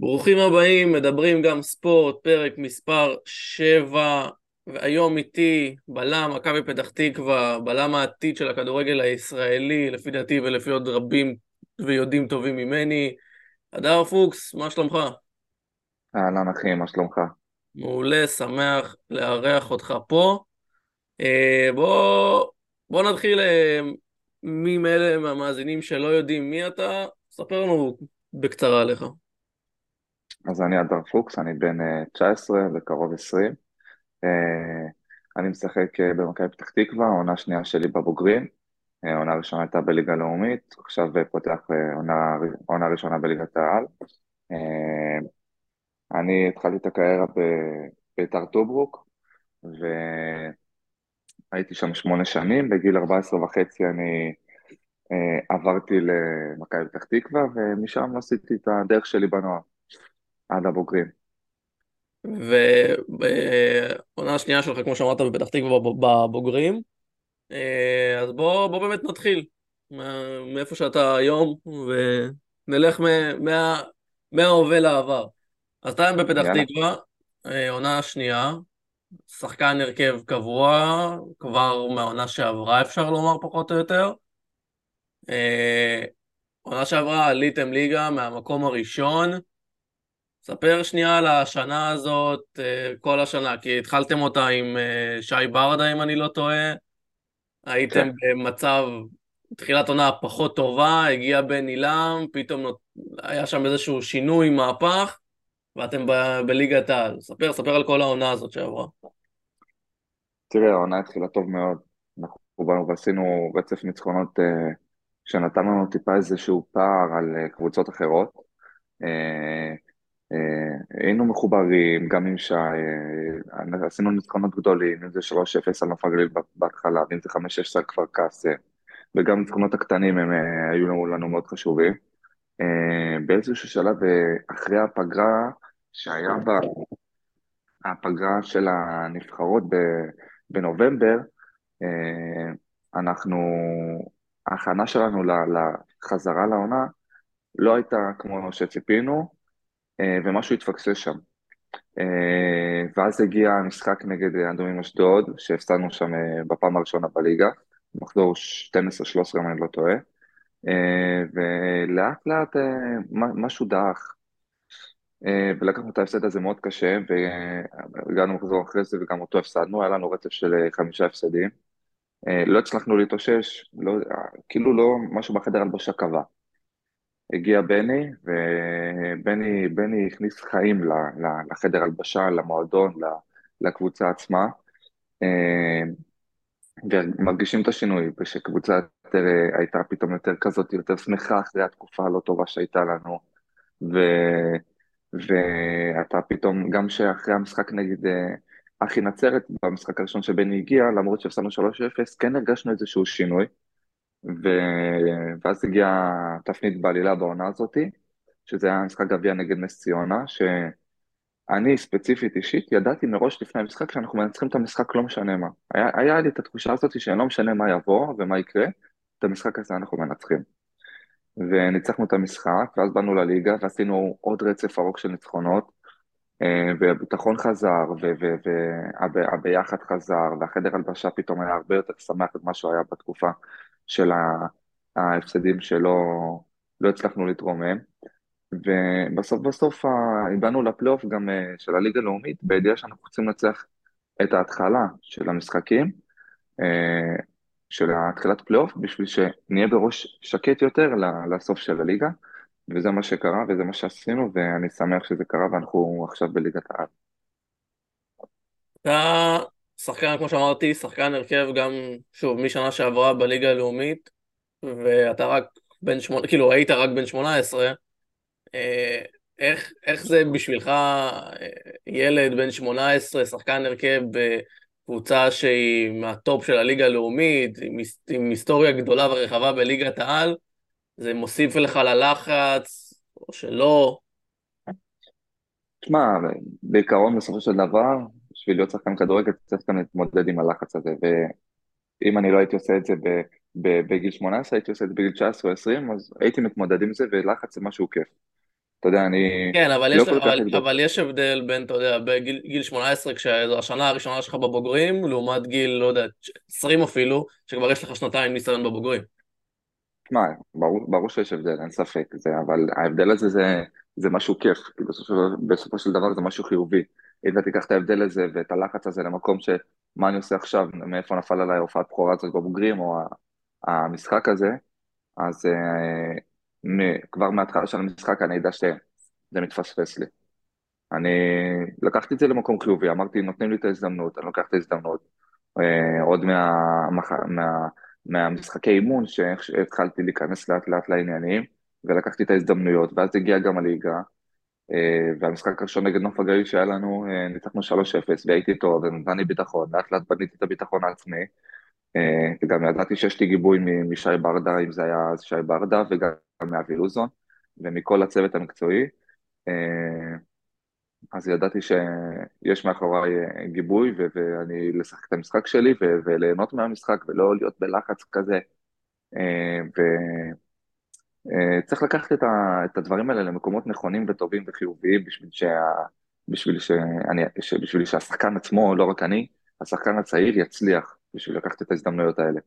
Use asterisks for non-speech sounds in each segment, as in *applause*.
ברוכים הבאים, מדברים גם ספורט, פרק מספר 7, והיום איתי בלם מכבי פתח תקווה, בלם העתיד של הכדורגל הישראלי, לפי דעתי ולפי עוד רבים ויודעים טובים ממני. הדר פוקס, מה שלומך? אהלן אחי, מה שלומך? מעולה, שמח לארח אותך פה. אה, בוא, בוא נתחיל, אה, מי מאלה מהמאזינים שלא יודעים מי אתה, ספר לנו בקצרה עליך. אז אני אדר פוקס, אני בן 19 וקרוב 20. אני משחק אה, במכבי פתח תקווה, העונה השנייה שלי בבוגרים. העונה הראשונה הייתה בליגה לאומית, עכשיו פותח עונה, עונה ראשונה בליגת העל. אני התחלתי את הקריירה בביתר טוברוק, והייתי שם שמונה שנים, בגיל 14 וחצי אני אה, עברתי למכבי פתח תקווה, ומשם עשיתי את הדרך שלי בנוער, עד הבוגרים. ובעונה השנייה שלך, כמו שאמרת, בפתח תקווה בבוגרים, אה, אז בוא, בוא באמת נתחיל מאיפה שאתה היום, ונלך מה, מההווה לעבר. אז אתה היום בפתח תקווה, אה, עונה שנייה, שחקן הרכב קבוע, כבר מהעונה שעברה אפשר לומר פחות או יותר. אה, עונה שעברה עליתם ליגה מהמקום הראשון. ספר שנייה על השנה הזאת, אה, כל השנה, כי התחלתם אותה עם שי ברדה, אם אני לא טועה. הייתם כן. במצב, תחילת עונה פחות טובה, הגיע בן עילם, פתאום היה שם איזשהו שינוי, מהפך. ואתם ב- בליגת העל. ספר, ספר על כל העונה הזאת שעברה. תראה, העונה התחילה טוב מאוד. אנחנו באנו ועשינו רצף ניצחונות uh, שנתן לנו טיפה איזשהו פער על uh, קבוצות אחרות. Uh, היינו מחוברים, גם עם שי, uh, עשינו ניצחונות גדולים, אם זה 3-0 על נוף הגליל בהתחלה, ואם זה 5-6 על כפר קאסם, וגם הניצחונות הקטנים הם uh, היו לנו מאוד חשובים. באיזשהו שלב, אחרי הפגרה, שהיה בפגרה של הנבחרות בנובמבר, אה, אנחנו, ההכנה שלנו לחזרה לעונה לא הייתה כמו שציפינו, אה, ומשהו התפקסס שם. אה, ואז הגיע המשחק נגד אדומים אשדוד, שהפסדנו שם בפעם הראשונה בליגה, מחזור 12-13 אם אני לא טועה, ולאט לאט משהו דעך. אה, ולקחנו את ההפסד הזה מאוד קשה, והגענו לחזור אחרי זה וגם אותו הפסדנו, היה לנו רצף של אה, חמישה הפסדים. אה, לא הצלחנו להתאושש, לא, כאילו לא משהו בחדר הלבשה קבע. הגיע בני, ובני בני הכניס חיים לחדר הלבשה, למועדון, לקבוצה עצמה, ומרגישים את השינוי, ושקבוצה יותר, הייתה פתאום יותר כזאת, יותר שמחה אחרי התקופה הלא טובה שהייתה לנו, ו... ואתה פתאום, גם שאחרי המשחק נגד אה, אחי נצרת, במשחק הראשון שבני הגיע, למרות שהפסדנו 3-0, כן הרגשנו איזשהו שינוי, ו... ואז הגיעה תפנית בעלילה בעונה הזאתי, שזה היה משחק גביע נגד נס ציונה, שאני ספציפית אישית ידעתי מראש לפני המשחק שאנחנו מנצחים את המשחק לא משנה מה. היה, היה לי את התחושה הזאת שלא משנה מה יבוא ומה יקרה, את המשחק הזה אנחנו מנצחים. וניצחנו את המשחק, ואז באנו לליגה ועשינו עוד רצף ארוך של ניצחונות, אה, והביטחון חזר, והביחד חזר, והחדר הלבשה פתאום היה הרבה יותר שמח ממה שהוא היה בתקופה של ההפסדים שלא לא הצלחנו להתרומם. ובסוף בסוף הגענו לפלייאוף גם אה, של הליגה הלאומית, בידיעה שאנחנו רוצים לנצח את ההתחלה של המשחקים, אה, של התחילת פלייאוף, בשביל שנהיה בראש שקט יותר לסוף של הליגה, וזה מה שקרה וזה מה שעשינו, ואני שמח שזה קרה ואנחנו עכשיו בליגת העל. אתה שחקן, כמו שאמרתי, שחקן הרכב גם, שוב, משנה שעברה בליגה הלאומית, ואתה רק בן שמונה, כאילו היית רק בן שמונה עשרה, אה, איך, איך זה בשבילך, אה, ילד בן שמונה עשרה, שחקן הרכב קבוצה שהיא מהטופ של הליגה הלאומית, עם, עם היסטוריה גדולה ורחבה בליגת העל, זה מוסיף לך ללחץ, או שלא? תשמע, בעיקרון בסופו של דבר, בשביל להיות שחקן כדורגל צריך גם להתמודד עם הלחץ הזה, ואם אני לא הייתי עושה את זה ב, ב, בגיל 18, הייתי עושה את זה בגיל 19 או 20, אז הייתי מתמודד עם זה, ולחץ זה משהו כיף. אתה יודע, אני כן, אבל לא יש, אבל, הגדרתי. אבל יש הבדל בין, אתה יודע, בגיל גיל 18, כשזו השנה הראשונה שלך בבוגרים, לעומת גיל, לא יודע, 20 אפילו, שכבר יש לך שנתיים ניסיון בבוגרים. תשמע, ברור, ברור שיש הבדל, אין ספק, זה, אבל ההבדל הזה זה, זה משהו כיף, כי בסופו, בסופו של דבר זה משהו חיובי. אם אתה תיקח את ההבדל הזה ואת הלחץ הזה למקום שמה אני עושה עכשיו, מאיפה נפל עליי הופעת בכורה הזאת בבוגרים, או המשחק הזה, אז אה, כבר מההתחלה של המשחק אני אדע שזה מתפספס לי. אני לקחתי את זה למקום חיובי, אמרתי, נותנים לי את ההזדמנות, אני לוקח את ההזדמנות. אה, עוד מה, מה, מהמשחקי אימון, שהתחלתי להיכנס לאט לאט לעניינים, ולקחתי את ההזדמנויות, ואז הגיעה גם הליגה, והמשחק הראשון נגד נוף הגליל שהיה לנו, אה, ניצחנו 3-0, והייתי טוב, ונתן לי ביטחון, לאט לאט בניתי את הביטחון העצמי, אה, וגם ידעתי שיש לי גיבוי משי ברדה, אם זה היה אז שי ברדה, וגם מאבי לוזון, ומכל הצוות המקצועי. אה, אז ידעתי שיש מאחוריי אה, גיבוי, ו- ואני לשחק את המשחק שלי ו- וליהנות מהמשחק, ולא להיות בלחץ כזה. וצריך לקחת את, ה- את הדברים האלה למקומות נכונים וטובים וחיוביים בשביל, שה, בשביל, שאני, בשביל שהשחקן עצמו, לא רק אני, השחקן הצעיר יצליח בשביל לקחת את ההזדמנויות האלה.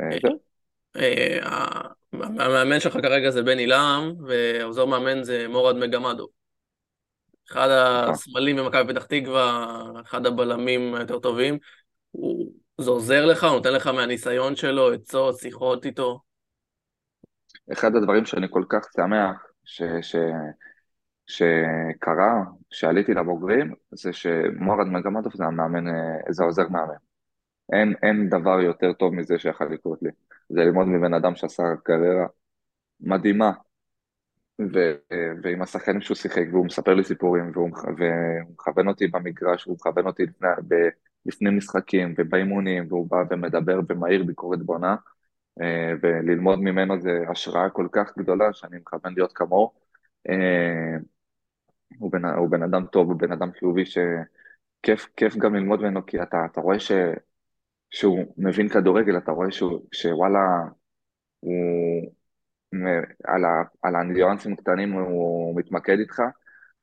אה, זהו. אה, המאמן שלך כרגע זה בן עילם, ועוזר מאמן זה מורד מגמדו. אחד נכון. הסמלים במכבי פתח תקווה, אחד הבלמים היותר טובים. זה עוזר לך, הוא נותן לך מהניסיון שלו, עצות, שיחות איתו. אחד הדברים שאני כל כך שמח ש, ש, שקרה, שעליתי לבוגרים, זה שמורד מגמדוב זה המאמן, אה, זה עוזר מאמן. אין, אין דבר יותר טוב מזה שיכול לקרות לי. זה ללמוד מבן אדם שעשה קריירה מדהימה, ו, ועם השחקנים שהוא שיחק, והוא מספר לי סיפורים, והוא, והוא מכוון אותי במגרש, והוא מכוון אותי לפני, ב, לפני משחקים ובאימונים, והוא בא ומדבר במהיר ביקורת בונה, אה, וללמוד ממנו זה השראה כל כך גדולה, שאני מכוון להיות כמוהו. אה, הוא בן, הוא בן אדם טוב, הוא בן אדם חיובי, שכיף כיף גם ללמוד ממנו, כי אתה, אתה רואה ש, שהוא מבין כדורגל, אתה רואה שהוא, שוואלה, הוא על, ה, על הניואנסים הקטנים הוא מתמקד איתך,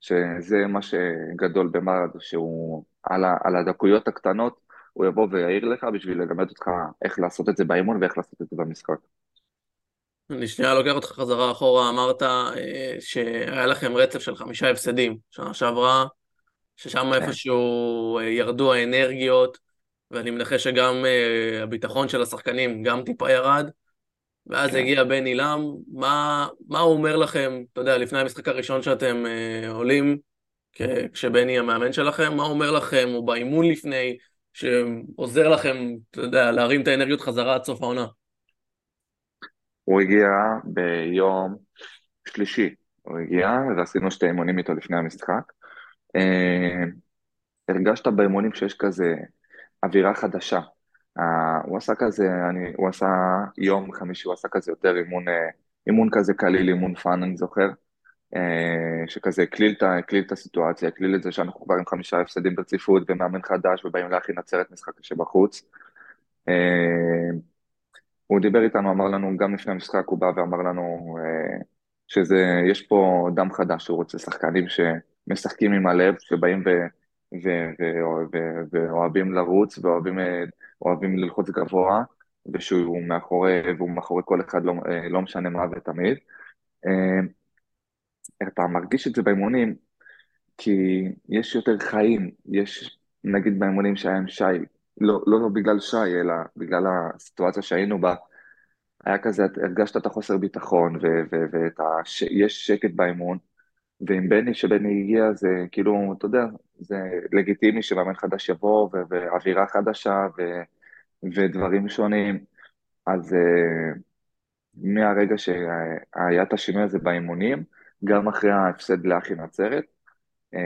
שזה מה שגדול במרד, שהוא על, ה, על הדקויות הקטנות, הוא יבוא ויעיר לך בשביל ללמד אותך איך לעשות את זה באימון ואיך לעשות את זה במשחק. אני שנייה לוקח אותך חזרה אחורה, אמרת אה, שהיה לכם רצף של חמישה הפסדים שנה שעברה, ששם כן, איפשהו אה, ירדו האנרגיות, ואני מנחש שגם אה, הביטחון של השחקנים גם טיפה ירד, ואז כן. הגיע בן עילם, מה, מה הוא אומר לכם, אתה יודע, לפני המשחק הראשון שאתם עולים, כשבני המאמן שלכם, מה הוא אומר לכם, או באימון לפני, שעוזר לכם, אתה יודע, להרים את האנרגיות חזרה עד סוף העונה? הוא הגיע ביום שלישי, הוא הגיע ועשינו שתי אימונים איתו לפני המשחק. אה, הרגשת באימונים שיש כזה אווירה חדשה. אה, הוא עשה כזה, אני, הוא עשה יום חמישי, הוא עשה כזה יותר אימון, אה, אימון כזה קליל, אימון פאן, אני זוכר, שכזה הקליל את הסיטואציה, הקליל את זה שאנחנו כבר עם חמישה הפסדים ברציפות ומאמן חדש ובאים להכין לעצרת משחק שבחוץ. אה, הוא דיבר איתנו, אמר לנו, גם לפני המשחק הוא בא ואמר לנו אה, שזה, יש פה דם חדש, הוא רוצה שחקנים שמשחקים עם הלב, שבאים ו, ואוהבים לרוץ ואוהבים אה, אוהבים ללחוץ גבוה, ושהוא מאחורי, והוא מאחורי כל אחד, לא, אה, לא משנה מה ותמיד. אה, אתה מרגיש את זה באימונים, כי יש יותר חיים, יש נגיד באימונים שהיה עם שי, לא, לא, לא בגלל שי, אלא בגלל הסיטואציה שהיינו בה, היה כזה, הרגשת את החוסר ביטחון, ואת ה... ש- יש שקט באימון, ועם בני, שבני הגיע, זה כאילו, אתה יודע, זה לגיטימי שמאמן חדש יבוא, ואווירה חדשה, ו- ודברים שונים. אז uh, מהרגע שהיה את השינוי הזה באימונים, גם אחרי ההפסד לאחי נצרת, uh,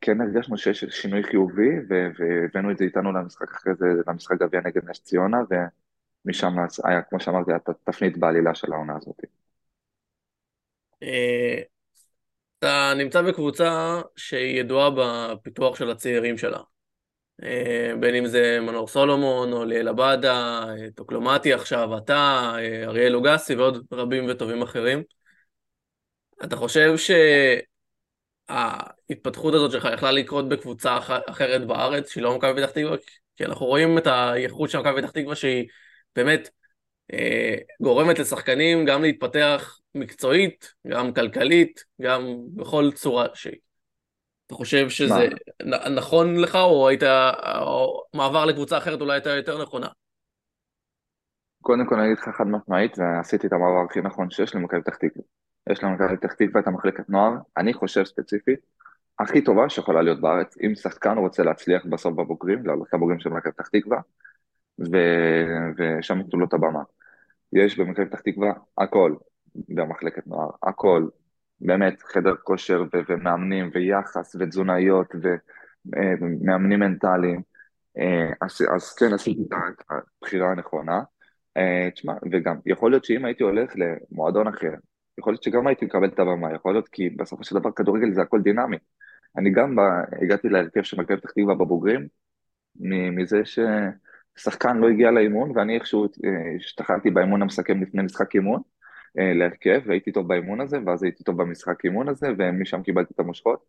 כן הרגשנו שיש שינוי חיובי, והבאנו את זה איתנו למשחק אחרי זה, למשחק גביע נגד נס ציונה, ומשם היה, כמו שאמרתי, הייתה תפנית בעלילה של העונה הזאת. אה, אתה נמצא בקבוצה שהיא ידועה בפיתוח של הצעירים שלה. אה, בין אם זה מנור סולומון, או ליאל עבאדה, אה, טוקלומטי עכשיו, אתה, אה, אריאל לוגסי ועוד רבים וטובים אחרים. אתה חושב שההתפתחות הזאת שלך יכלה לקרות בקבוצה אחרת בארץ, שהיא לא מכבי פתח תקווה? כי אנחנו רואים את הייחוד של מכבי פתח תקווה שהיא באמת אה, גורמת לשחקנים גם להתפתח מקצועית, גם כלכלית, גם בכל צורה שהיא. אתה חושב שזה מה? נכון לך, או היית, או מעבר לקבוצה אחרת אולי הייתה יותר נכונה? קודם כל אני אגיד לך חד משמעית, ועשיתי את המעבר הכי נכון שיש למכבי פתח תקווה. יש למכבי פתח תקווה את המחלקת נוער, אני חושב ספציפית, הכי טובה שיכולה להיות בארץ, אם שחקן רוצה להצליח בסוף בבוגרים, לעלות לבוגרים של מכבי פתח תקווה, ו... ושם ייתנו לו את הבמה. יש במכבי פתח תקווה הכל במחלקת נוער, הכל, באמת חדר כושר ו- ומאמנים ויחס ותזונאיות ומאמנים מנטליים, אה, אז, אז כן עשיתי את הבחירה הנכונה. אה, תשמע, וגם יכול להיות שאם הייתי הולך למועדון אחר, יכול להיות שגם הייתי מקבל את הבמה, יכול להיות כי בסופו של דבר כדורגל זה הכל דינמי. אני גם בא, הגעתי להרכב של מכבי פתח תקווה בבוגרים, מזה ששחקן לא הגיע לאימון ואני איכשהו אה, השתחררתי באימון המסכם לפני משחק אימון להרכב, והייתי טוב באימון הזה, ואז הייתי טוב במשחק אימון הזה, ומשם קיבלתי את המושכות.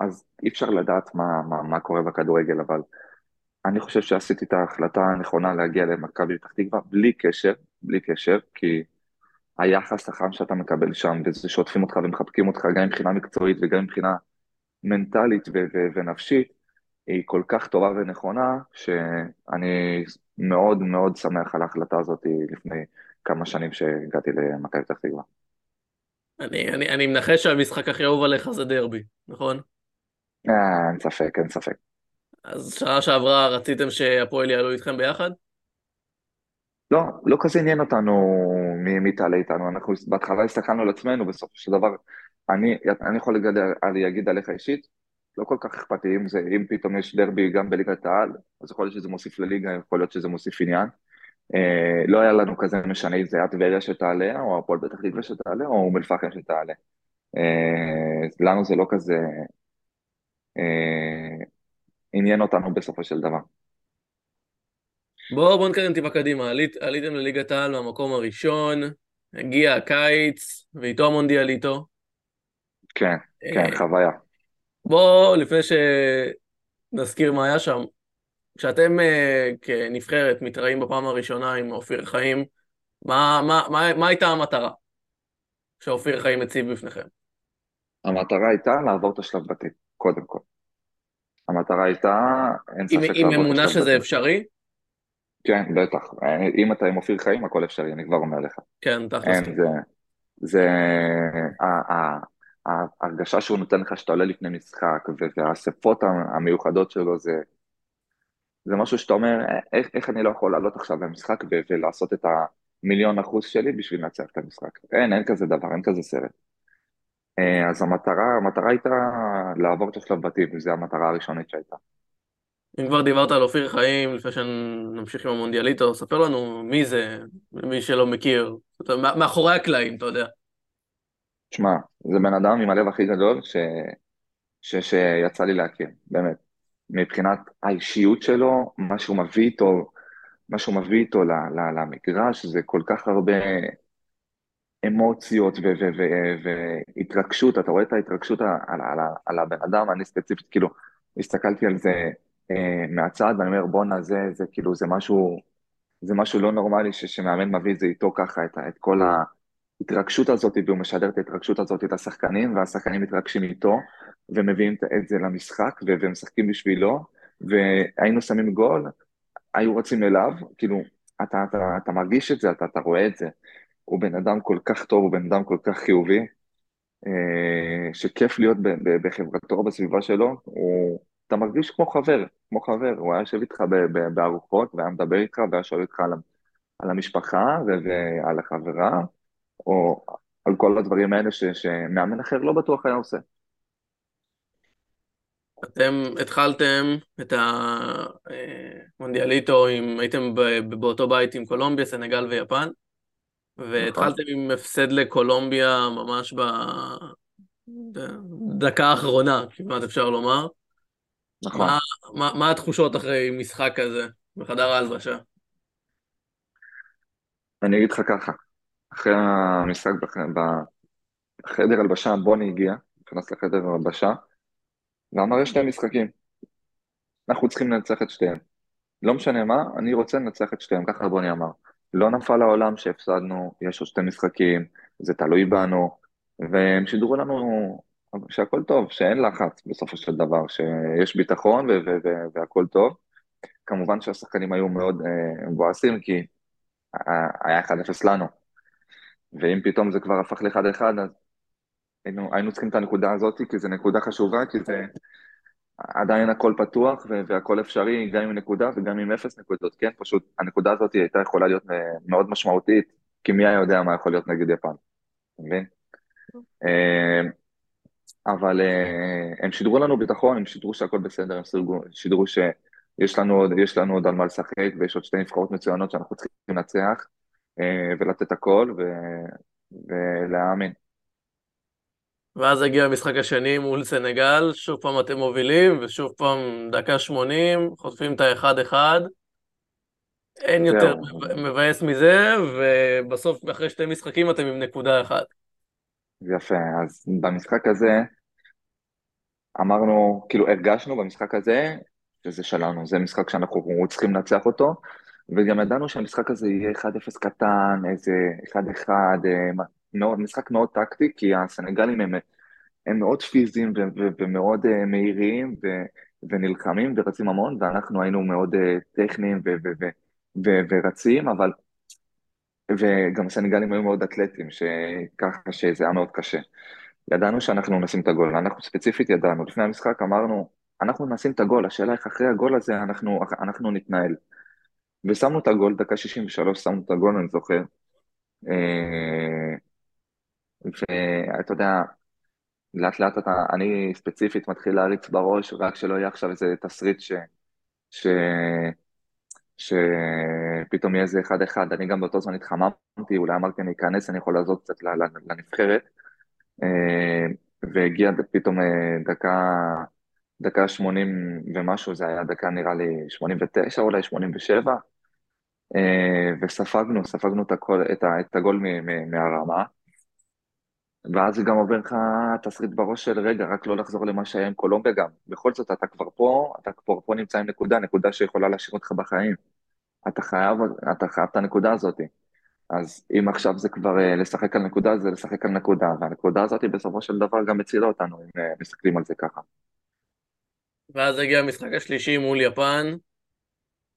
אז אי אפשר לדעת מה, מה, מה קורה בכדורגל, אבל אני חושב שעשיתי את ההחלטה הנכונה להגיע למכבי פתח תקווה, בלי קשר, בלי קשר, כי היחס החם שאתה מקבל שם, וזה שעוטפים אותך ומחבקים אותך גם מבחינה מקצועית וגם מבחינה מנטלית ו- ו- ונפשית, היא כל כך טובה ונכונה, שאני מאוד מאוד שמח על ההחלטה הזאת לפני כמה שנים שהגעתי למכבי פתח תקווה. אני, אני, אני מנחש שהמשחק הכי אהוב עליך זה דרבי, נכון? אה, אין ספק, אין ספק. אז שעה שעברה רציתם שהפועל יעלו איתכם ביחד? לא, לא כזה עניין אותנו מי תעלה איתנו, אנחנו בהתחלה הסתכלנו על עצמנו, בסופו של דבר, אני, אני יכול להגיד, להגיד עליך אישית, לא כל כך אכפת לי אם זה, אם פתאום יש דרבי גם בליגת העל, אז יכול להיות שזה מוסיף לליגה, יכול להיות שזה מוסיף עניין. אה, לא היה לנו כזה משנה אם זה היה טבריה שתעלה, או הפועל פתח תקווה שתעלה, או אום אל-פחם שתעלה. אה, לנו זה לא כזה אה, עניין אותנו בסופו של דבר. בואו בוא נתקדם טיפה קדימה, עלית, עליתם לליגת העל מהמקום הראשון, הגיע הקיץ, ואיתו המונדיאליטו. כן, כן, חוויה. בואו, לפני שנזכיר מה היה שם, כשאתם uh, כנבחרת מתראים בפעם הראשונה עם אופיר חיים, מה, מה, מה, מה הייתה המטרה שאופיר חיים הציב בפניכם? המטרה הייתה לעבור את השלב בתים, קודם כל. המטרה הייתה, אין ספק בתים. עם אמונה שזה אפשרי? כן, בטח. אם אתה עם אופיר חיים, הכל אפשרי, אני כבר אומר לך. כן, תכלס. זה, זה, ההרגשה שהוא נותן לך שאתה עולה לפני משחק, והאספות המיוחדות שלו זה, זה משהו שאתה אומר, איך, איך אני לא יכול לעלות עכשיו למשחק ולעשות את המיליון אחוז שלי בשביל לנצח את המשחק. אין, אין כזה דבר, אין כזה סרט. אה, אז המטרה, המטרה הייתה לעבור את השלב בתים, וזו המטרה הראשונית שהייתה. אם כבר דיברת על אופיר חיים, לפני שנמשיך עם המונדיאליטו, ספר לנו מי זה, מי שלא מכיר, מאחורי הקלעים, אתה יודע. שמע, זה בן אדם עם הלב הכי גדול ש... ש... שיצא לי להכיר, באמת. מבחינת האישיות שלו, מה שהוא מביא איתו, מה שהוא מביא איתו למגרש, זה כל כך הרבה אמוציות והתרגשות, אתה רואה את ההתרגשות על, על, על הבן אדם, אני ספציפית, כאילו, הסתכלתי על זה מהצד, ואני אומר, בואנה, זה, זה כאילו, זה משהו, זה משהו לא נורמלי ש, שמאמן מביא את זה איתו ככה, את, את כל ההתרגשות הזאת, והוא משדר את ההתרגשות הזאת את השחקנים, והשחקנים מתרגשים איתו, ומביאים את זה למשחק, ומשחקים בשבילו, והיינו שמים גול, היו רצים אליו, כאילו, אתה, אתה, אתה מרגיש את זה, אתה, אתה רואה את זה. הוא בן אדם כל כך טוב, הוא בן אדם כל כך חיובי, אה, שכיף להיות בחברתו, בסביבה שלו, הוא, אתה מרגיש כמו חבר, כמו חבר, הוא היה יושב איתך בארוחות, והיה מדבר איתך, והיה שואל איתך על, על המשפחה ועל החברה, או על כל הדברים האלה ש, שמאמן אחר לא בטוח היה עושה. אתם התחלתם את המונדיאליטו, הייתם באותו בית עם קולומביה, סנגל ויפן, והתחלתם נכון. עם הפסד לקולומביה ממש בדקה האחרונה, כמעט אפשר לומר. נכון. מה, מה, מה התחושות אחרי משחק כזה בחדר ההלבשה? אני אגיד לך ככה, אחרי המשחק חדר הלבשה, בוני הגיע, נכנס לחדר הלבשה, ואמר, יש שני משחקים, אנחנו צריכים לנצח את שתיהם. לא משנה מה, אני רוצה לנצח את שתיהם, ככה בוני אמר. לא נפל העולם שהפסדנו, יש עוד שתי משחקים, זה תלוי בנו, והם שידרו לנו שהכל טוב, שאין לחץ בסופו של דבר, שיש ביטחון והכל טוב. כמובן שהשחקנים היו מאוד אה, מבואסים, כי היה 1-0 לנו, ואם פתאום זה כבר הפך ל-1-1, אז היינו, היינו צריכים את הנקודה הזאת, כי זו נקודה חשובה, כי זה עדיין הכל פתוח והכל אפשרי, גם עם נקודה וגם עם אפס נקודות, כן? פשוט הנקודה הזאת הייתה יכולה להיות מאוד משמעותית, כי מי היה יודע מה יכול להיות נגד יפן, אתה מבין? אבל אה, הם שידרו לנו ביטחון, הם שידרו שהכל בסדר, הם שידרו, שיש לנו, עוד, לנו עוד על מה לשחק ויש עוד שתי נבחרות מצוינות שאנחנו צריכים לנצח אה, ולתת הכל ו... ולהאמין. ואז הגיע המשחק השני מול סנגל, שוב פעם אתם מובילים, ושוב פעם דקה 80, חוטפים את האחד-אחד. אין יותר מבאס מזה, ובסוף אחרי שתי משחקים אתם עם נקודה אחת. יפה, אז במשחק הזה אמרנו, כאילו הרגשנו במשחק הזה שזה שלנו, זה משחק שאנחנו צריכים לנצח אותו, וגם ידענו שהמשחק הזה יהיה 1-0 קטן, איזה 1-1, אה, מאוד, משחק מאוד טקטי, כי הסנגלים הם, הם מאוד פיזיים ו- ו- ומאוד uh, מהירים ו- ונלחמים ורצים המון, ואנחנו היינו מאוד uh, טכניים ו- ורצים, אבל... וגם הסנגלים היו מאוד אתלטים, ככה שזה היה מאוד קשה. ידענו שאנחנו נשים את הגול, אנחנו ספציפית ידענו, לפני המשחק אמרנו, אנחנו נשים את הגול, השאלה איך אחרי הגול הזה אנחנו, אנחנו נתנהל. ושמנו את הגול, דקה 63 שמנו את הגול, אני זוכר. אה, ואתה יודע, לאט לאט אתה, אני ספציפית מתחיל להריץ בראש, רק שלא יהיה עכשיו איזה תסריט ש... ש... שפתאום יהיה איזה אחד אחד, אני גם באותו זמן התחממתי, אולי אמרתי אני אכנס, אני יכול לעזור קצת לנבחרת, והגיע פתאום אה, דקה, דקה 80 ומשהו, זה היה דקה נראה לי 89 אולי, 87, אה, וספגנו, ספגנו את, הכל, את, את הגול מהרמה, ואז זה גם עובר לך תסריט בראש של רגע, רק לא לחזור למה שהיה עם קולומביה גם. בכל זאת, אתה כבר פה, אתה כבר פה נמצא עם נקודה, נקודה שיכולה להשאיר אותך בחיים. אתה חייב, אתה חייב את הנקודה הזאת. אז אם עכשיו זה כבר אה, לשחק על נקודה, זה לשחק על נקודה, והנקודה הזאת בסופו של דבר גם הצילה אותנו, אם אה, מסתכלים על זה ככה. ואז הגיע המשחק השלישי מול יפן,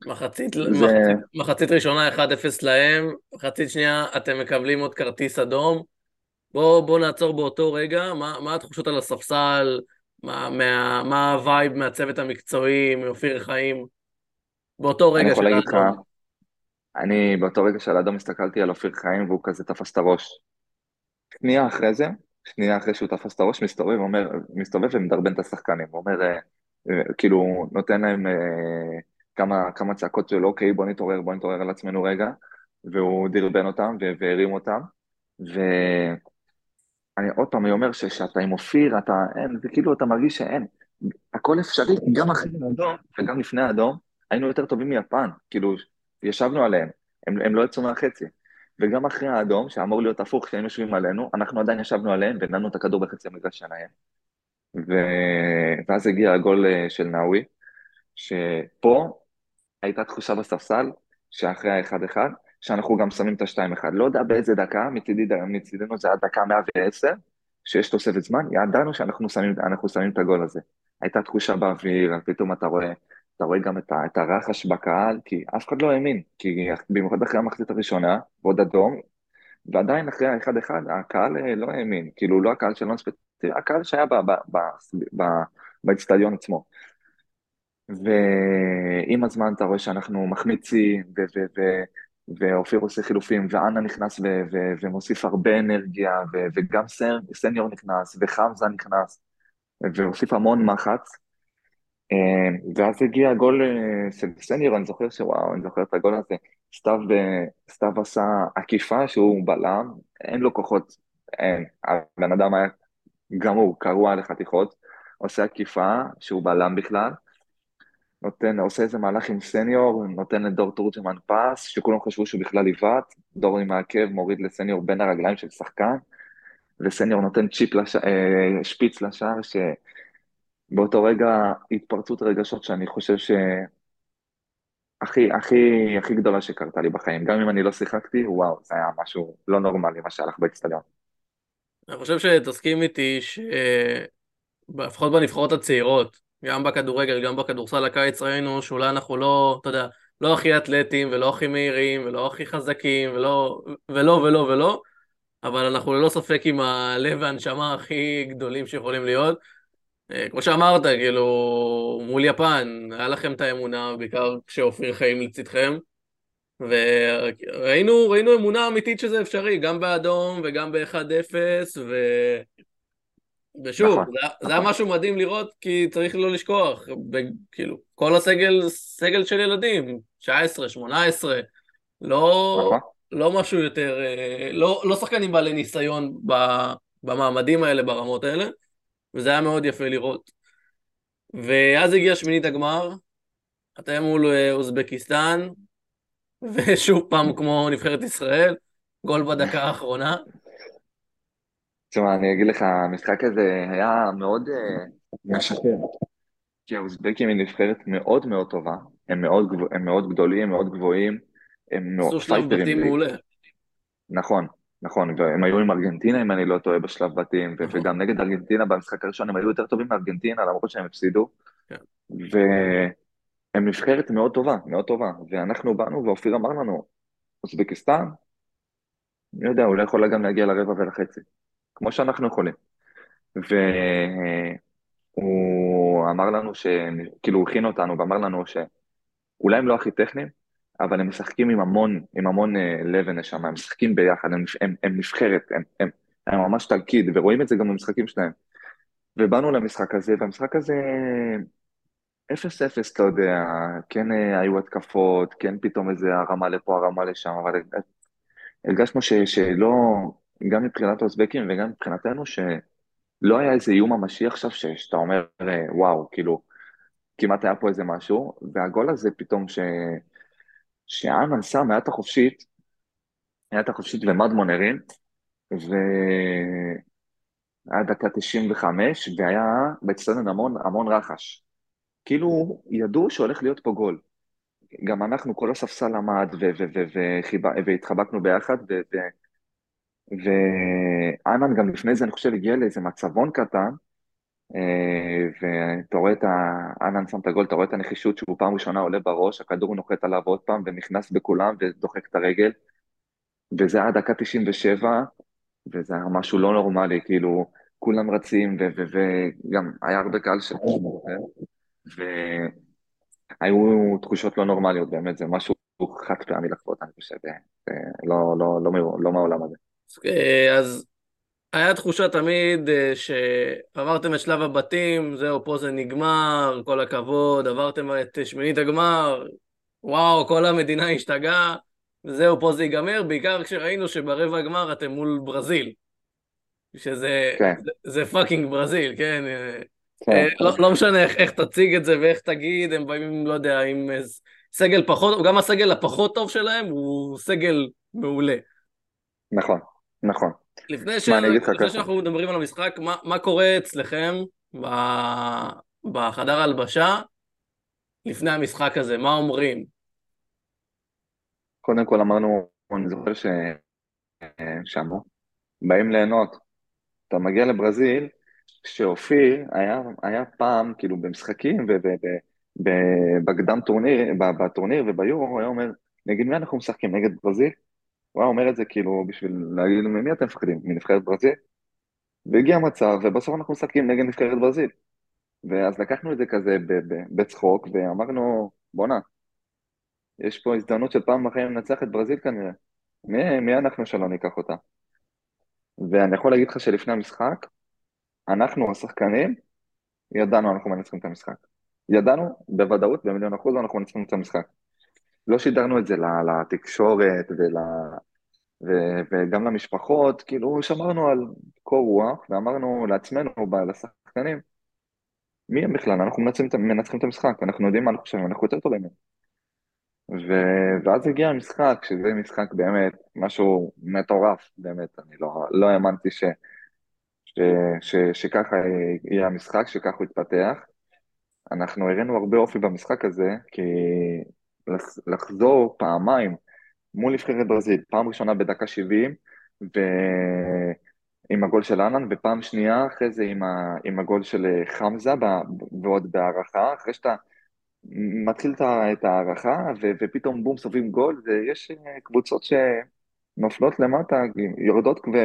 מחצית, זה... מחצית, מחצית ראשונה 1-0 להם, מחצית שנייה אתם מקבלים עוד כרטיס אדום. בואו בוא נעצור באותו רגע, מה, מה התחושות על הספסל, מה, מה, מה הווייב מהצוות המקצועי, מאופיר חיים, באותו רגע של האדום. אני באותו רגע של האדום הסתכלתי על אופיר חיים והוא כזה תפס את הראש. שנייה אחרי זה, שנייה אחרי שהוא תפס את הראש, מסתובב, אומר, מסתובב ומדרבן את השחקנים, הוא אומר, אה, אה, כאילו, נותן להם אה, כמה, כמה צעקות של אוקיי, בוא נתעורר, בוא נתעורר על עצמנו רגע, והוא דרבן אותם והרים אותם, ו... אני עוד פעם, אני אומר שאתה עם אופיר, אתה, אין, זה כאילו אתה מרגיש שאין. הכל אפשרי, גם אחרי האדום וגם לפני האדום, היינו יותר טובים מיפן, כאילו, ישבנו עליהם, הם, הם לא יצאו מהחצי. וגם אחרי האדום, שאמור להיות הפוך, כשהם יושבים עלינו, אנחנו עדיין ישבנו עליהם ונתנו את הכדור בחצי המגרש שלהם. ו... ואז הגיע הגול אה, של נאווי, שפה הייתה תחושה בספסל, שאחרי האחד אחד, שאנחנו גם שמים את השתיים אחד. לא יודע באיזה דקה, מצידי, מצידנו זה היה דקה 110, שיש תוספת זמן, ידענו שאנחנו שמים, שמים את הגול הזה. הייתה תחושה באוויר, פתאום אתה רואה, אתה רואה גם את, ה, את הרחש בקהל, כי אף אחד לא האמין, כי במיוחד אחרי המחצית הראשונה, ועוד אדום, ועדיין אחרי האחד אחד, הקהל אה, לא האמין, כאילו לא הקהל של ספציפי, הקהל שהיה באצטדיון עצמו. ועם הזמן אתה רואה שאנחנו מחמיצים, ואופיר עושה חילופים, ואנה נכנס ו- ו- ומוסיף הרבה אנרגיה, ו- וגם סניור נכנס, וחמזה נכנס, והוסיף המון מחץ. אה, ואז הגיע הגול אה, של סניור, אני זוכר שוואו, אני זוכר את הגול הזה. סתיו, אה, סתיו עשה עקיפה שהוא בלם, אין לו כוחות, אין. הבן אדם היה גמור, קרוע לחתיכות, עושה עקיפה שהוא בלם בכלל. נותן, עושה איזה מהלך עם סניור, נותן לדור תורג'מן פס, שכולם חשבו שהוא בכלל עיוות, דור עם העקב מוריד לסניור בין הרגליים של שחקן, וסניור נותן צ'יפ לש... שפיץ לשער, שבאותו רגע התפרצות רגשות שאני חושב שהכי הכי הכי גדולה שקרתה לי בחיים. גם אם אני לא שיחקתי, וואו, זה היה משהו לא נורמלי מה שהלך באצטדיון. אני חושב שתסכים איתי שלפחות בנבחרות הצעירות, גם בכדורגל, גם בכדורסל הקיץ ראינו שאולי אנחנו לא, אתה יודע, לא הכי אתלטים ולא הכי מהירים ולא הכי חזקים ולא ולא ולא ולא, אבל אנחנו ללא ספק עם הלב והנשמה הכי גדולים שיכולים להיות. אה, כמו שאמרת, כאילו, מול יפן, היה לכם את האמונה, בעיקר כשאופיר חיים לצדכם, וראינו ראינו אמונה אמיתית שזה אפשרי, גם באדום וגם ב-1-0, ו... ושוב, נכון, זה, זה נכון, היה משהו מדהים לראות, כי צריך לא לשכוח, ב, כאילו, כל הסגל, סגל של ילדים, 19, 18, לא, נכון, לא משהו יותר, אה, לא, לא שחקנים בעלי ניסיון במעמדים האלה, ברמות האלה, וזה היה מאוד יפה לראות. ואז הגיע שמינית הגמר, אתם מול אה, אוזבקיסטן, *laughs* ושוב פעם כמו נבחרת ישראל, גול בדקה האחרונה. תשמע, אני אגיד לך, המשחק הזה היה מאוד אה, משקר, כי האוזבקים היא נבחרת מאוד מאוד טובה, הם מאוד, גב- הם מאוד גדולים, מאוד גבוהים, הם עשו מאוד שלב פייטרים, בתים מעולה. נכון, נכון, והם היו עם ארגנטינה, אם אני לא טועה, בשלב בתים, נכון, וגם נגד ארגנטינה במשחק הראשון הם היו יותר טובים מארגנטינה, למרות שהם הפסידו, כן. והם נבחרת מאוד טובה, מאוד טובה, ואנחנו באנו ואופיר אמר לנו, אוזבקיסטן, אני יודע, אולי יכולה גם להגיע לרבע ולחצי, כמו שאנחנו יכולים. והוא אמר לנו ש... כאילו, הוא הכין אותנו ואמר לנו שאולי הם לא הכי טכניים, אבל הם משחקים עם המון, עם המון אה, לב ונשמה, הם משחקים ביחד, הם, הם, הם נבחרת, הם, הם, הם ממש תלכיד, ורואים את זה גם במשחקים שלהם. ובאנו למשחק הזה, והמשחק הזה אפס אפס, אתה יודע, כן אה, היו התקפות, כן פתאום איזה הרמה לפה, הרמה לשם, אבל הרגשנו ש, שלא, גם מבחינת האוזבקים וגם מבחינתנו, שלא היה איזה איום ממשי עכשיו, שאתה אומר, אה, וואו, כאילו, כמעט היה פה איזה משהו, והגול הזה פתאום ש... שאנן שם, את החופשית, את החופשית ומדמון הרים, והיה דקה 95, והיה באצטדיון המון המון רחש. כאילו, ידעו שהולך להיות פה גול. גם אנחנו, כל הספסל עמד, והתחבקנו ביחד, ו- ו- ואנן גם לפני זה, אני חושב, הגיע לאיזה מצבון קטן, ואתה רואה את ה... אנן שם את הגול, אתה רואה את הנחישות שהוא פעם ראשונה עולה בראש, הכדור נוחת עליו עוד פעם, ונכנס בכולם, ודוחק את הרגל, וזה היה דקה 97, וזה היה משהו לא נורמלי, כאילו, כולם רצים, וגם היה הרבה קהל ש... והיו תחושות לא נורמליות, באמת, זה משהו חד פעמי לחוות, אני חושב, אה, אה, לא, לא, לא, לא, לא מהעולם הזה. אה, אז היה תחושה תמיד אה, שעברתם את שלב הבתים, זהו, פה זה נגמר, כל הכבוד, עברתם את שמינית הגמר, וואו, כל המדינה השתגעה, זהו, פה זה ייגמר, בעיקר כשראינו שברבע הגמר אתם מול ברזיל, שזה כן, זה, זה fucking ברזיל, כן? אה, כן, אה, לא, לא משנה איך, איך תציג את זה ואיך תגיד, הם באים, לא יודע, עם סגל פחות, גם הסגל הפחות טוב שלהם הוא סגל מעולה. נכון, נכון. לפני, ש... לפני שאנחנו מדברים על המשחק, מה, מה קורה אצלכם ב... בחדר ההלבשה לפני המשחק הזה? מה אומרים? קודם כל אמרנו, אני זוכר ש... שאמרו, באים ליהנות. אתה מגיע לברזיל, שאופיר היה, היה פעם, כאילו, במשחקים ובקדם טורניר, בטורניר וביורו, הוא היה אומר, נגד מי אנחנו משחקים? נגד ברזיל? הוא היה אומר את זה כאילו בשביל להגיד, ממי אתם מפחדים? מנבחרת ברזיל? והגיע מצב, ובסוף אנחנו משחקים נגד נבחרת ברזיל. ואז לקחנו את זה כזה בצחוק, ואמרנו, בואנה, יש פה הזדמנות של פעם בחיים לנצח את ברזיל כנראה. מי, מי אנחנו שלא ניקח אותה? ואני יכול להגיד לך שלפני המשחק, אנחנו השחקנים, ידענו אנחנו מנצחים את המשחק. ידענו בוודאות, במיליון אחוז, אנחנו מנצחים את המשחק. לא שידרנו את זה לתקשורת ול... ו- וגם למשפחות, כאילו שמרנו על קור רוח ואמרנו לעצמנו, לשחקנים, מי הם בכלל? אנחנו מנצחים, מנצחים את המשחק, אנחנו יודעים מה אנחנו חושבים, אנחנו יותר טובים מהם. ו- ואז הגיע המשחק, שזה משחק באמת, משהו מטורף, באמת, אני לא, לא האמנתי ש... ש, ש, שככה יהיה המשחק, שככה הוא יתפתח. אנחנו הראינו הרבה אופי במשחק הזה, כי לחזור פעמיים מול נבחרת ברזיל, פעם ראשונה בדקה 70, ועם הגול של אנן, ופעם שנייה אחרי זה עם, ה... עם הגול של חמזה, ב... ועוד בהערכה, אחרי שאתה מתחיל את ההערכה, ו... ופתאום בום סופגים גול, ויש אה, קבוצות שנופלות למטה, יורדות ו...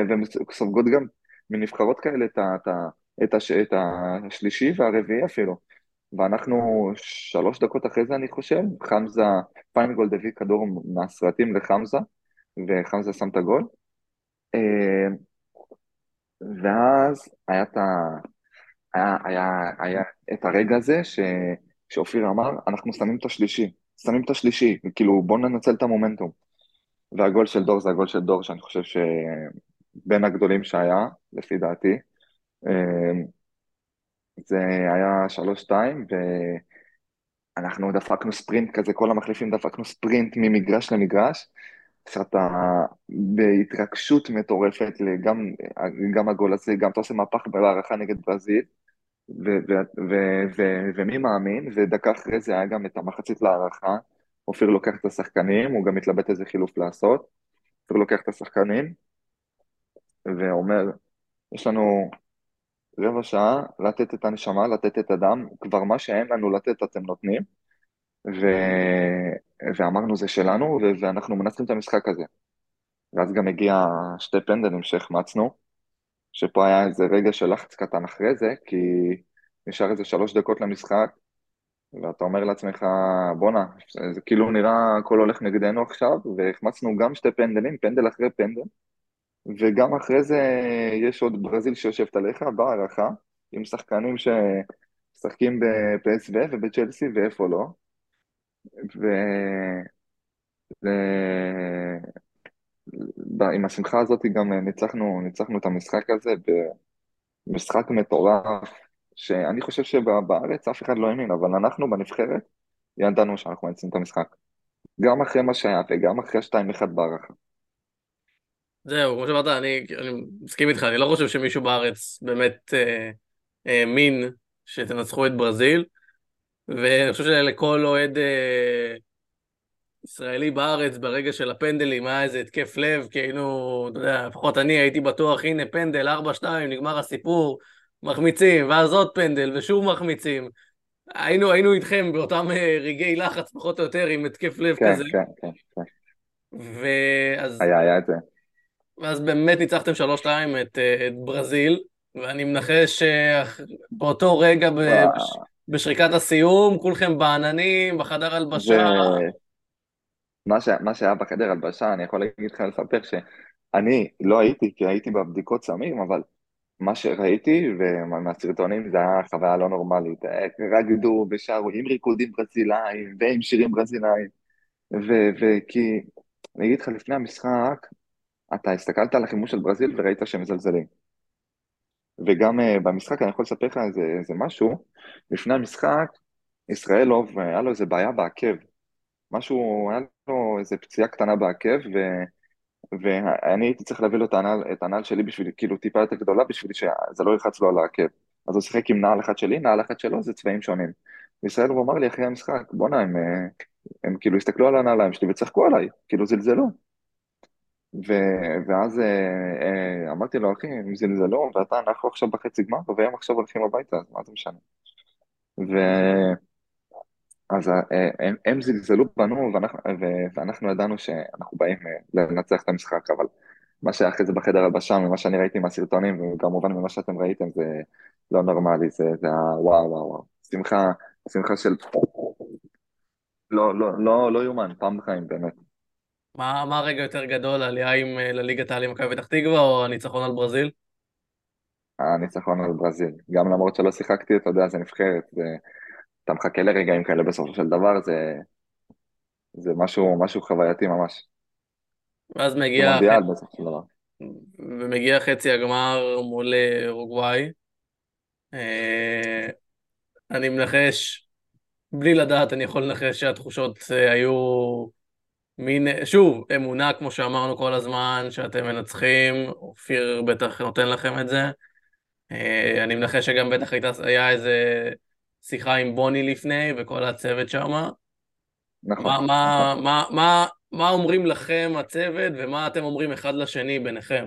וסופגות גם מנבחרות כאלה. את, ה... את, הש... את השלישי והרביעי אפילו. ואנחנו שלוש דקות אחרי זה, אני חושב, חמזה, פיינגולד הביא כדור מהסרטים לחמזה, וחמזה שם את הגול. אה, ואז היה את, ה... היה, היה, היה את הרגע הזה ש... שאופיר אמר, אנחנו שמים את השלישי, שמים את השלישי, כאילו בואו ננצל את המומנטום. והגול של דור זה הגול של דור, שאני חושב שבין הגדולים שהיה, לפי דעתי. זה היה שלוש-שתיים, ואנחנו דפקנו ספרינט כזה, כל המחליפים דפקנו ספרינט ממגרש למגרש. שאתה בהתרגשות מטורפת, גם, גם הגול הזה, גם אתה עושה מהפך בהערכה נגד ברזיל, ומי מאמין, ודקה אחרי זה היה גם את המחצית להערכה, אופיר לוקח את השחקנים, הוא גם מתלבט איזה חילוף לעשות, אופיר לוקח את השחקנים, ואומר, יש לנו רבע שעה לתת את הנשמה, לתת את הדם, כבר מה שאין לנו לתת אתם נותנים, ו... ואמרנו זה שלנו, ו... ואנחנו מנצחים את המשחק הזה. ואז גם הגיע שתי פנדלים שהחמצנו, שפה היה איזה רגע של לחץ קטן אחרי זה, כי נשאר איזה שלוש דקות למשחק, ואתה אומר לעצמך, בואנה, זה כאילו נראה הכל הולך נגדנו עכשיו, והחמצנו גם שתי פנדלים, פנדל אחרי פנדל, וגם אחרי זה יש עוד ברזיל שיושבת עליך בהערכה, עם שחקנים שמשחקים בפסו ובצ'לסי ואיפה לא, ו... עם השמחה הזאת גם ניצחנו, ניצחנו את המשחק הזה במשחק מטורף, שאני חושב שבארץ אף אחד לא האמין, אבל אנחנו בנבחרת ידענו שאנחנו מנצחים את המשחק. גם אחרי מה שהיה וגם אחרי 2-1 בהערכה. זהו, כמו שאמרת, אני, אני מסכים איתך, אני לא חושב שמישהו בארץ באמת אה, האמין אה, שתנצחו את ברזיל, ואני חושב שלכל אוהד אה, ישראלי בארץ ברגע של הפנדלים היה איזה התקף לב, כי היינו, אתה יודע, לפחות אני הייתי בטוח, הנה פנדל, 4-2, נגמר הסיפור, מחמיצים, ואז עוד פנדל, ושוב מחמיצים. היינו, היינו איתכם באותם אה, רגעי לחץ, פחות או יותר, עם התקף לב כן, כזה. כן, כן, כן. ואז... היה, היה את זה. ואז באמת ניצחתם 3-2 את, אה, את ברזיל, ואני מנחש שבאותו רגע ב, בש, בשריקת הסיום, כולכם בעננים, בחדר הלבשה. מה, ש... מה שהיה בחדר הלבשה, אני יכול להגיד לך, לספר שאני לא הייתי, כי הייתי בבדיקות סמים, אבל מה שראיתי, ומהסרטונים זה היה חוויה לא נורמלית. רקדו ושרו עם ריקודים ברזילאים ועם שירים ברזילאים. וכי, אני אגיד לך, לפני המשחק, אתה הסתכלת על החימוש של ברזיל וראית שהם מזלזלים. וגם uh, במשחק, אני יכול לספר לך איזה, איזה משהו, לפני המשחק, ישראלוב, היה לו איזה בעיה בעקב. משהו, היה לו איזה פציעה קטנה בעקב, ו... ואני הייתי צריך להביא לו את הנעל, את הנעל שלי בשביל, כאילו טיפה יותר גדולה, בשביל שזה לא ילחץ לו על העקב. אז הוא שיחק עם נעל אחת שלי, נעל אחת שלו, זה צבעים שונים. וישראל הוא אמר לי אחרי המשחק, בואנה, הם, הם, הם כאילו הסתכלו על הנעליים שלי וצחקו עליי, כאילו זלזלו. ו, ואז אה, אה, אמרתי לו, אחי, הם זלזלו, ואתה, אנחנו עכשיו בחצי גמר, והם עכשיו הולכים הביתה, אז מה זה משנה? ו... אז אה, הם, הם זלזלו בנו ואנחנו, ואנחנו ידענו שאנחנו באים אה, לנצח את המשחק, אבל מה שהיה אחרי זה בחדר הלבשה, ממה שאני ראיתי מהסרטונים, וכמובן ממה שאתם ראיתם, זה לא נורמלי, זה, זה וואו וואו וואו, שמחה, שמחה של... לא, לא, לא, לא יאומן, פעם בחיים, באמת. מה, מה הרגע יותר גדול, העלייה עם אה, לליגת העל עם מכבי פתח תקווה או הניצחון על ברזיל? הניצחון על ברזיל. גם למרות שלא שיחקתי, אתה יודע, זה נבחרת, זה... אתה מחכה לרגעים כאלה בסופו של דבר, זה, זה משהו, משהו חווייתי ממש. ואז מגיע, מונדיאל בסופו של דבר. ומגיע חצי הגמר מול אה, אורוגוואי. אה, אני מנחש, בלי לדעת, אני יכול לנחש שהתחושות היו מין, שוב, אמונה, כמו שאמרנו כל הזמן, שאתם מנצחים, אופיר בטח נותן לכם את זה. אה, אני מנחש שגם בטח הייתה, היה איזה שיחה עם בוני לפני וכל הצוות שם. נכון, מה, נכון. מה, מה, מה, מה אומרים לכם הצוות ומה אתם אומרים אחד לשני ביניכם?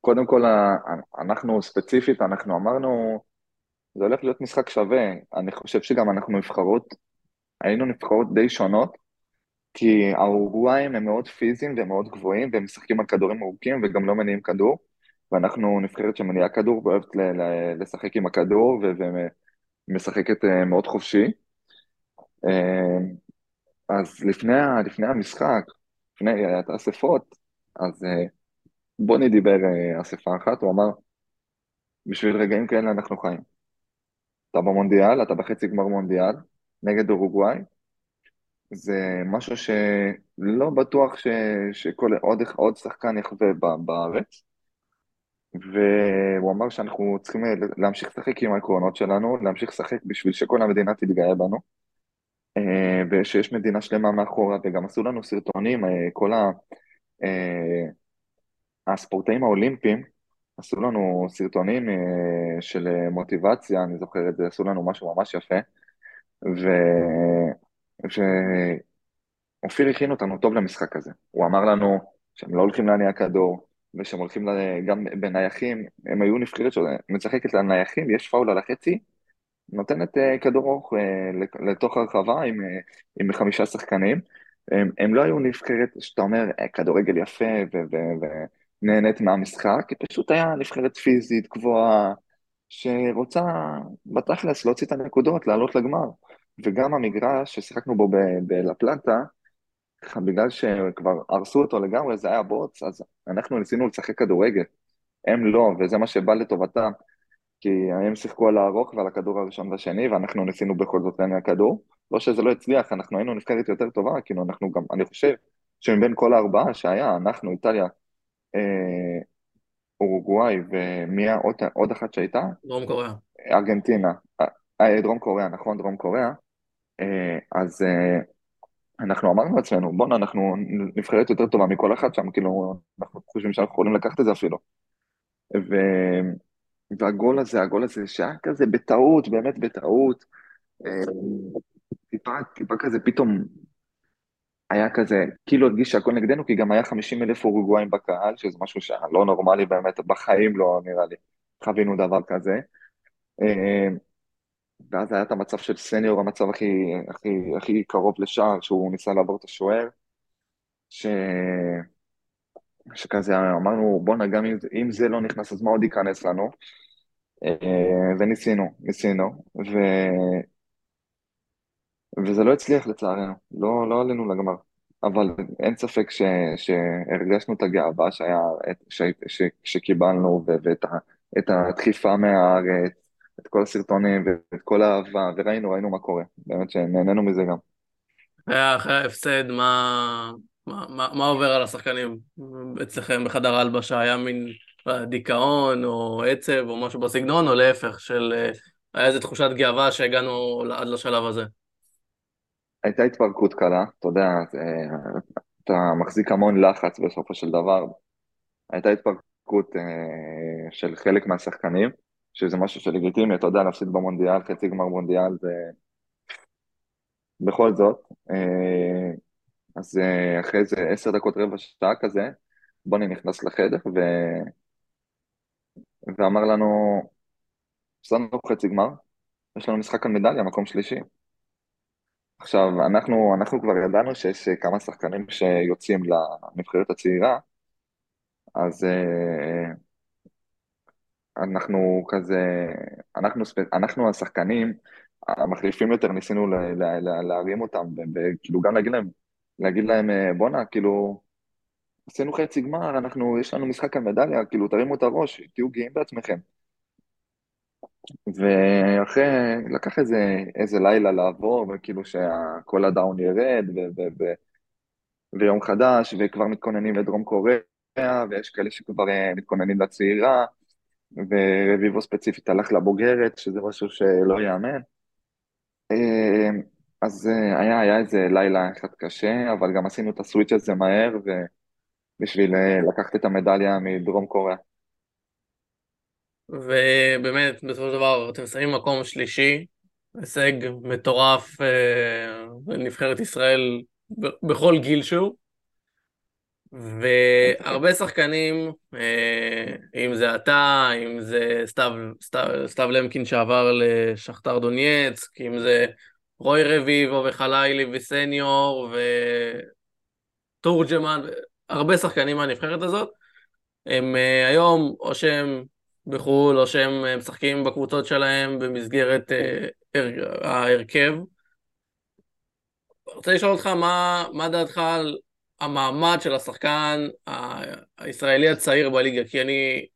קודם כל, ה- אנחנו ספציפית, אנחנו אמרנו, זה הולך להיות משחק שווה. אני חושב שגם אנחנו נבחרות, היינו נבחרות די שונות, כי האורוגוואים הם מאוד פיזיים והם מאוד גבוהים, והם משחקים על כדורים ארוכים וגם לא מניעים כדור, ואנחנו נבחרת שמניעה כדור ואוהבת ל- ל- לשחק עם הכדור ומשחקת אה, מאוד חופשי. אה, אז לפני, לפני המשחק, לפני האספות, אז אה, בוני דיבר אספה אחת, הוא אמר, בשביל רגעים כאלה אנחנו חיים. אתה במונדיאל, אתה בחצי גמר מונדיאל, נגד אורוגוואי, זה משהו שלא בטוח ש, שכל עוד, עוד שחקן יחווה ב- בארץ, והוא אמר שאנחנו צריכים להמשיך לשחק עם העקרונות שלנו, להמשיך לשחק בשביל שכל המדינה תתגאה בנו, אה, ושיש מדינה שלמה מאחורה, וגם עשו לנו סרטונים, אה, כל ה... אה, הספורטאים האולימפיים עשו לנו סרטונים של מוטיבציה, אני זוכר את זה, עשו לנו משהו ממש יפה, ו... הכין אותנו טוב למשחק הזה. הוא אמר לנו שהם לא הולכים להניע כדור, ושהם הולכים ל... גם בנייחים, הם היו נבחרת שמשחקת לנייחים, יש פאול על החצי, נותנת אה, כדור ארוך אה, לתוך הרחבה עם, אה, עם חמישה שחקנים. הם, הם לא היו נבחרת שאתה אומר, "אה, כדורגל יפה ונהנית מהמשחק, היא פשוט היה נבחרת פיזית גבוהה, שרוצה בתכלס להוציא את הנקודות, לעלות לגמר. וגם המגרש ששיחקנו בו ב- בלה-פלנטה, ככה בגלל שכבר הרסו אותו לגמרי, זה היה בוץ, אז אנחנו ניסינו לשחק כדורגל. הם לא, וזה מה שבא לטובתם. כי הם שיחקו על הארוך ועל הכדור הראשון והשני, ואנחנו ניסינו בכל זאת להניע כדור. לא שזה לא הצליח, אנחנו היינו נבחרת יותר טובה, כאילו אנחנו גם, אני חושב שמבין כל הארבעה שהיה, אנחנו, איטליה, אה, אורוגוואי, ומי עוד, עוד אחת שהייתה? דרום קוריאה. ארגנטינה. אה, אה, דרום קוריאה, נכון, דרום קוריאה. אה, אז אה, אנחנו אמרנו לעצמנו, בואנה, אנחנו נבחרת יותר טובה מכל אחת שם, כאילו, אנחנו חושבים שאנחנו יכולים לקחת את זה אפילו. ו... והגול הזה, הגול הזה, שהיה כזה בטעות, באמת בטעות, אה, טיפה, טיפה כזה פתאום היה כזה, כאילו הרגיש שהכל נגדנו, כי גם היה 50 אלף אורוגוואים בקהל, שזה משהו שהיה לא נורמלי באמת, בחיים לא נראה לי, חווינו דבר כזה. ואז היה את המצב של סניור, המצב הכי, הכי, הכי קרוב לשער, שהוא ניסה לעבור את השוער, ש... שכזה אמרנו, בואנה, גם אם, אם זה לא נכנס, אז מה עוד ייכנס לנו? אה, וניסינו, ניסינו, ו... וזה לא הצליח לצערנו, לא, לא עלינו לגמר. אבל אין ספק ש, שהרגשנו את הגאווה שהיה, ש, ש, שקיבלנו ואת הדחיפה מהארץ, את כל הסרטונים ואת כל האהבה, וראינו, ראינו מה קורה. באמת שנהנינו מזה גם. אחרי אחרי ההפסד, מה, מה, מה, מה עובר על השחקנים אצלכם בחדר ההלבשה? היה מין דיכאון או עצב או משהו בסגנון, או להפך, של אה, היה איזו תחושת גאווה שהגענו עד לשלב הזה? הייתה התפרקות קלה, אתה יודע, אתה מחזיק המון לחץ בסופו של דבר. הייתה התפרקות אה, של חלק מהשחקנים, שזה משהו שלגיטימי, אתה יודע, להפסיד במונדיאל, חצי גמר מונדיאל, זה בכל זאת. אה, אז אה, אחרי איזה עשר דקות, רבע שעה כזה, בוני נכנס לחדר ו... ואמר לנו, הפסדנו חצי גמר, יש לנו משחק על מדליה, מקום שלישי. עכשיו, אנחנו, אנחנו כבר ידענו שיש כמה שחקנים שיוצאים לנבחרת הצעירה, אז אה, אנחנו כזה, אנחנו, אנחנו השחקנים המחליפים יותר, ניסינו ל- ל- ל- להרים אותם, וכאילו גם להגיד להם, להגיד להם, אה, בואנה, כאילו, עשינו חצי גמר, אנחנו, יש לנו משחק על מדליה, כאילו, תרימו את הראש, תהיו גאים בעצמכם. ואחרי, לקח איזה, איזה לילה לעבור, וכאילו שכל הדאון ירד, ו, ו, ו, ויום חדש, וכבר מתכוננים לדרום קוריאה, ויש כאלה שכבר אה, מתכוננים לצעירה, ורביבו ספציפית הלך לבוגרת, שזה משהו שלא ייאמן. אה, אז אה, היה, היה איזה לילה אחד קשה, אבל גם עשינו את הסוויץ' הזה מהר, ובשביל אה, לקחת את המדליה מדרום קוריאה. ובאמת, בסופו של דבר, אתם שמים מקום שלישי, הישג מטורף לנבחרת ישראל בכל גיל שהוא. והרבה שחקנים, אה, אם זה אתה, אם זה סתיו, סתיו, סתיו למקין שעבר לשכתר דונייצק, אם זה רוי רביבו וחלילי וסניור וטורג'מן, הרבה שחקנים מהנבחרת הזאת, הם אה, היום או שהם בחו"ל או שהם אה, משחקים בקבוצות שלהם במסגרת ההרכב. רוצה לשאול אותך מה, מה דעתך על המעמד של השחקן הישראלי הצעיר בליגה, כי אני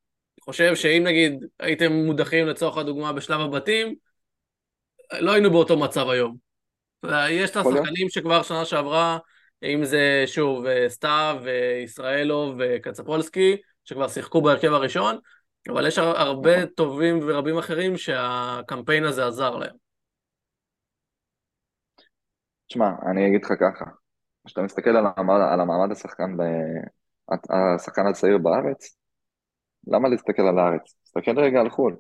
חושב שאם נגיד הייתם מודחים לצורך הדוגמה בשלב הבתים, לא היינו באותו מצב היום. יש את השחקנים שכבר שנה שעברה, אם זה שוב סתיו וישראלוב וקצפולסקי, שכבר שיחקו בהרכב הראשון, אבל יש הרבה נכון. טובים ורבים אחרים שהקמפיין הזה עזר להם. תשמע, אני אגיד לך ככה, כשאתה מסתכל על המעמד, על המעמד השחקן, ב... השחקן הצעיר בארץ, למה להסתכל על הארץ? תסתכל רגע על חו"ל.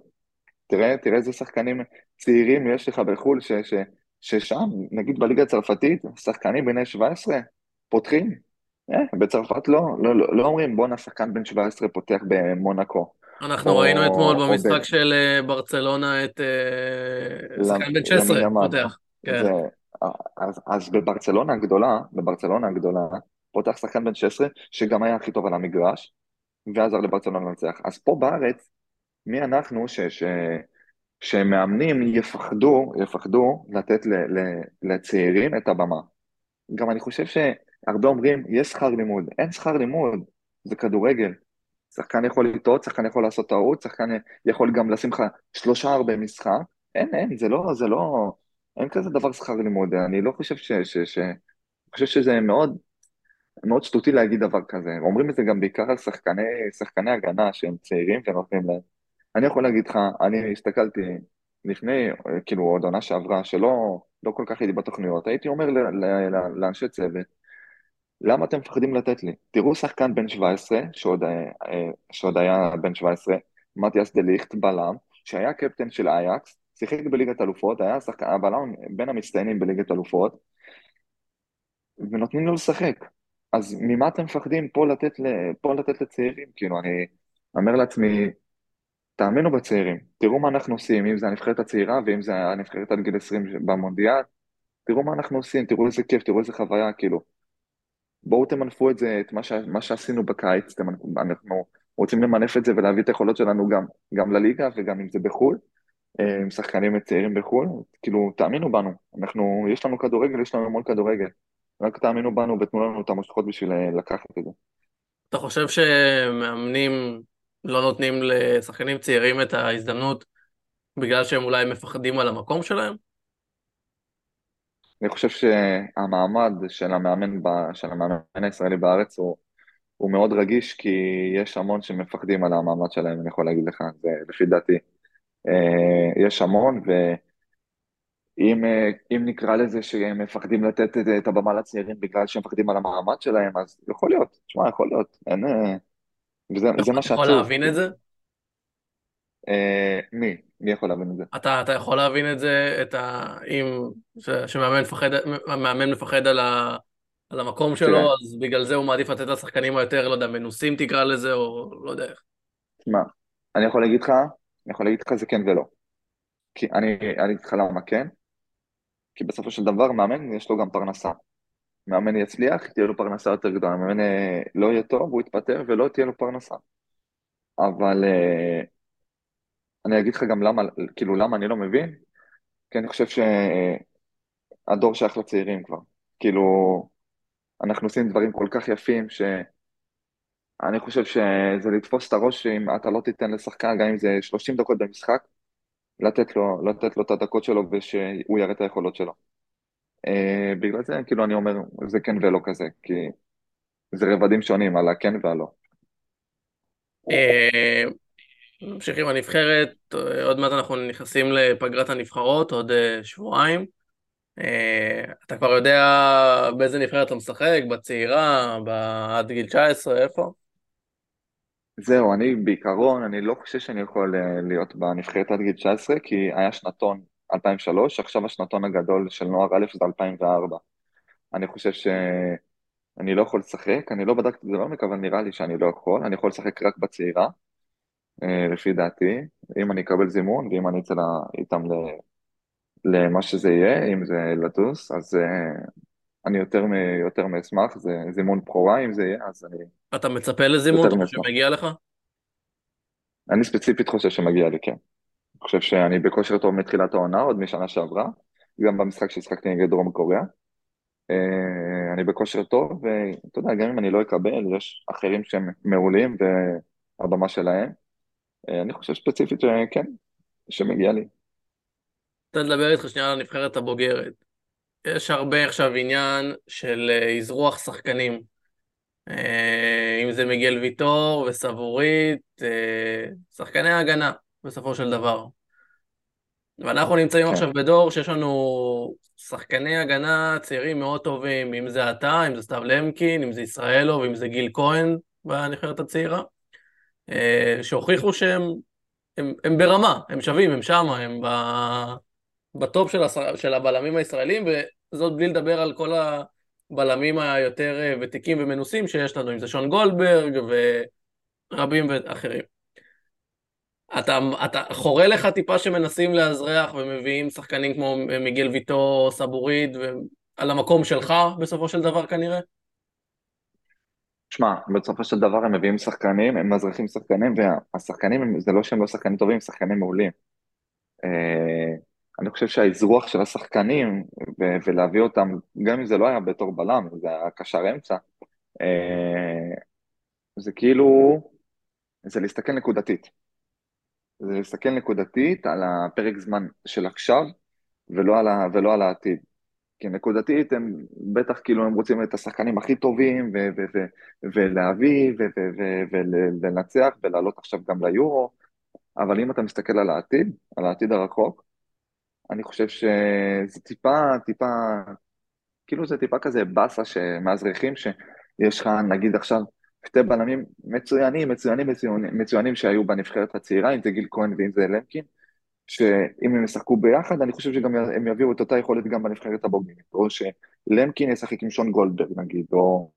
תראה, תראה איזה שחקנים צעירים יש לך בחו"ל, ש, ש, ששם, נגיד בליגה הצרפתית, שחקנים בני 17 פותחים. אה, בצרפת לא, לא, לא, לא אומרים בואנה שחקן בן 17 פותח במונקו. אנחנו או, ראינו אתמול במשחק ב... של אה, ברצלונה את אה, שחקן בן 16 פותח. כן. זה, אז, אז בברצלונה הגדולה, בברצלונה הגדולה, פותח שחקן בן 16, שגם היה הכי טוב על המגרש, ועזר לברצלונה לנצח. אז פה בארץ, מי אנחנו ש, ש, שמאמנים יפחדו, יפחדו לתת ל, ל, לצעירים את הבמה. גם אני חושב שהרבה אומרים, יש שכר לימוד. אין שכר לימוד, זה כדורגל. שחקן יכול לטעות, שחקן יכול לעשות טעות, שחקן יכול גם לשים לך שלושה הרבה משחק. אין, אין, זה לא, זה לא, אין כזה דבר שכר לימוד, אני לא חושב ש... ש, ש אני חושב שזה מאוד, מאוד שטותי להגיד דבר כזה. אומרים את זה גם בעיקר על שחקני, שחקני הגנה שהם צעירים ונותנים להם. אני יכול להגיד לך, אני הסתכלתי לפני, כאילו עוד עונה שעברה, שלא לא כל כך הייתי בתוכניות, הייתי אומר לאנשי צוות, למה אתם מפחדים לתת לי? תראו שחקן בן 17, שעוד, אה, שעוד היה בן 17, מתיאס דה ליכט, בלם, שהיה קפטן של אייקס, שיחק בליגת אלופות, היה שחקן, הבלם בין המצטיינים בליגת אלופות, ונותנים לו לשחק. אז ממה אתם מפחדים פה לתת, ל, פה לתת לצעירים? כאילו, אני אומר לעצמי, תאמינו בצעירים, תראו מה אנחנו עושים, אם זה הנבחרת הצעירה ואם זה הנבחרת עד גיל 20 במונדיאל, תראו מה אנחנו עושים, תראו איזה כיף, תראו איזה חוויה, כאילו. בואו תמנפו את זה, את מה, ש, מה שעשינו בקיץ, תמנפו, אנחנו רוצים למנף את זה ולהביא את היכולות שלנו גם, גם לליגה וגם אם זה בחו"ל. אה, עם שחקנים צעירים בחו"ל, כאילו, תאמינו בנו, אנחנו, יש לנו כדורגל, יש לנו המון כדורגל, רק תאמינו בנו ותנו לנו את המושכות בשביל אה, לקחת את זה. אתה חושב שמאמנים לא נותנים לשחקנים צעירים את ההזדמנות בגלל שהם אולי מפחדים על המקום שלהם? אני חושב שהמעמד של המאמן, של המאמן הישראלי בארץ הוא, הוא מאוד רגיש, כי יש המון שמפחדים על המעמד שלהם, אני יכול להגיד לך, זה לפי דעתי. אה, יש המון, ואם אה, נקרא לזה שהם מפחדים לתת את הבמה לצעירים בגלל שהם מפחדים על המעמד שלהם, אז יכול להיות, תשמע, יכול להיות, אין... אה, וזה, זה מה שעצוב. אתה יכול להבין את זה? מי? מי יכול להבין את זה? אתה, אתה יכול להבין את זה, את ה... אם... שמאמן מפחד, מאמן מפחד על, ה... על המקום שלו, תראה. אז בגלל זה הוא מעדיף לתת לשחקנים היותר, לא יודע, מנוסים תקרא לזה, או לא יודע איך. תשמע, אני יכול להגיד לך אני יכול להגיד לך זה כן ולא. כי אני, אגיד לך למה כן, כי בסופו של דבר מאמן יש לו גם פרנסה. מאמן יצליח, תהיה לו פרנסה יותר גדולה, מאמן אה, לא יהיה טוב, הוא יתפטר ולא תהיה לו פרנסה. אבל אה, אני אגיד לך גם למה, כאילו למה אני לא מבין, כי אני חושב שהדור שייך לצעירים כבר. כאילו, אנחנו עושים דברים כל כך יפים, ש... אני חושב שזה לתפוס את הראש אם אתה לא תיתן לשחקן, גם אם זה 30 דקות במשחק, לתת לו, לתת לו את הדקות שלו ושהוא יראה את היכולות שלו. Uh, בגלל זה, כאילו, אני אומר, זה כן ולא כזה, כי זה רבדים שונים על הכן והלא. אה, נמשיך עם הנבחרת, עוד מעט אנחנו נכנסים לפגרת הנבחרות, עוד uh, שבועיים. אתה כבר יודע באיזה נבחרת אתה משחק? בצעירה? עד גיל 19? איפה? זהו, אני בעיקרון, אני לא חושב שאני יכול אה, להיות בנבחרת עד גיל 19, כי היה שנתון 2003, עכשיו השנתון הגדול של נוער א' זה 2004. אני חושב שאני לא יכול לשחק, אני לא בדקתי את זה לעומק, אבל נראה לי שאני לא יכול, אני יכול לשחק רק בצעירה, אה, לפי דעתי, אם אני אקבל זימון, ואם אני אצא איתם למה שזה יהיה, אם זה לטוס, אז אה, אני יותר יותר מאשמח, זה זימון בכורה אם זה יהיה, אז אני אתה מצפה לזימון, אתה. שמגיע לך? אני ספציפית חושב שמגיע לי, כן. אני חושב שאני בכושר טוב מתחילת העונה, עוד משנה שעברה, גם במשחק שהשחקתי נגד דרום קוריאה. אה, אני בכושר טוב, ואתה יודע, גם אם אני לא אקבל, יש אחרים שהם מעולים והבמה שלהם. אה, אני חושב ספציפית שכן, שמגיע לי. רוצה לדבר איתך שנייה על הנבחרת הבוגרת. יש הרבה עכשיו עניין של אה, אזרוח שחקנים. אה, אם זה מיגל ויטור וסבורית, אה, שחקני הגנה בסופו של דבר. ואנחנו נמצאים כן, עכשיו בדור שיש לנו שחקני הגנה צעירים מאוד טובים, אם זה אתה, אם זה סתיו למקין, אם זה ישראלו ואם זה גיל כהן בנבחרת הצעירה, אה, שהוכיחו שהם הם, הם ברמה, הם שווים, הם שמה, הם ב, בטופ של, הס, של הבלמים הישראלים, וזאת בלי לדבר על כל הבלמים היותר אה, ותיקים ומנוסים שיש לנו, אם זה שון גולדברג ורבים ואחרים. אתה, אתה חורה לך טיפה שמנסים לאזרח ומביאים שחקנים כמו מיגל ויטור, סבורית, על המקום שלך בסופו של דבר כנראה? שמע, בסופו של דבר הם מביאים שחקנים, הם מזריחים שחקנים, והשחקנים, זה לא שהם לא שחקנים טובים, הם שחקנים מעולים. אני חושב שהאזרוח של השחקנים, ו- ולהביא אותם, גם אם זה לא היה בתור בלם, זה היה קשר אמצע, אה, זה כאילו, זה להסתכל נקודתית. זה להסתכל נקודתית על הפרק זמן של עכשיו, ולא על, ה- ולא על העתיד. כי נקודתית הם בטח כאילו הם רוצים את השחקנים הכי טובים ו- ו- ו- ולהביא ולנצח ולעלות עכשיו גם ליורו, אבל אם אתה מסתכל על העתיד, על העתיד הרחוק, אני חושב שזה טיפה, טיפה, כאילו זה טיפה כזה באסה שמאזרחים, שיש לך נגיד עכשיו שתי בלמים מצוינים, מצוינים, מצוינים, מצוינים שהיו בנבחרת הצעירה, אם זה גיל כהן ואם זה למקין, שאם הם ישחקו ביחד, אני חושב שגם הם יביאו את אותה יכולת גם בנבחרת הבוגרת, או שלמקין ישחק עם שון גולדברג נגיד, או,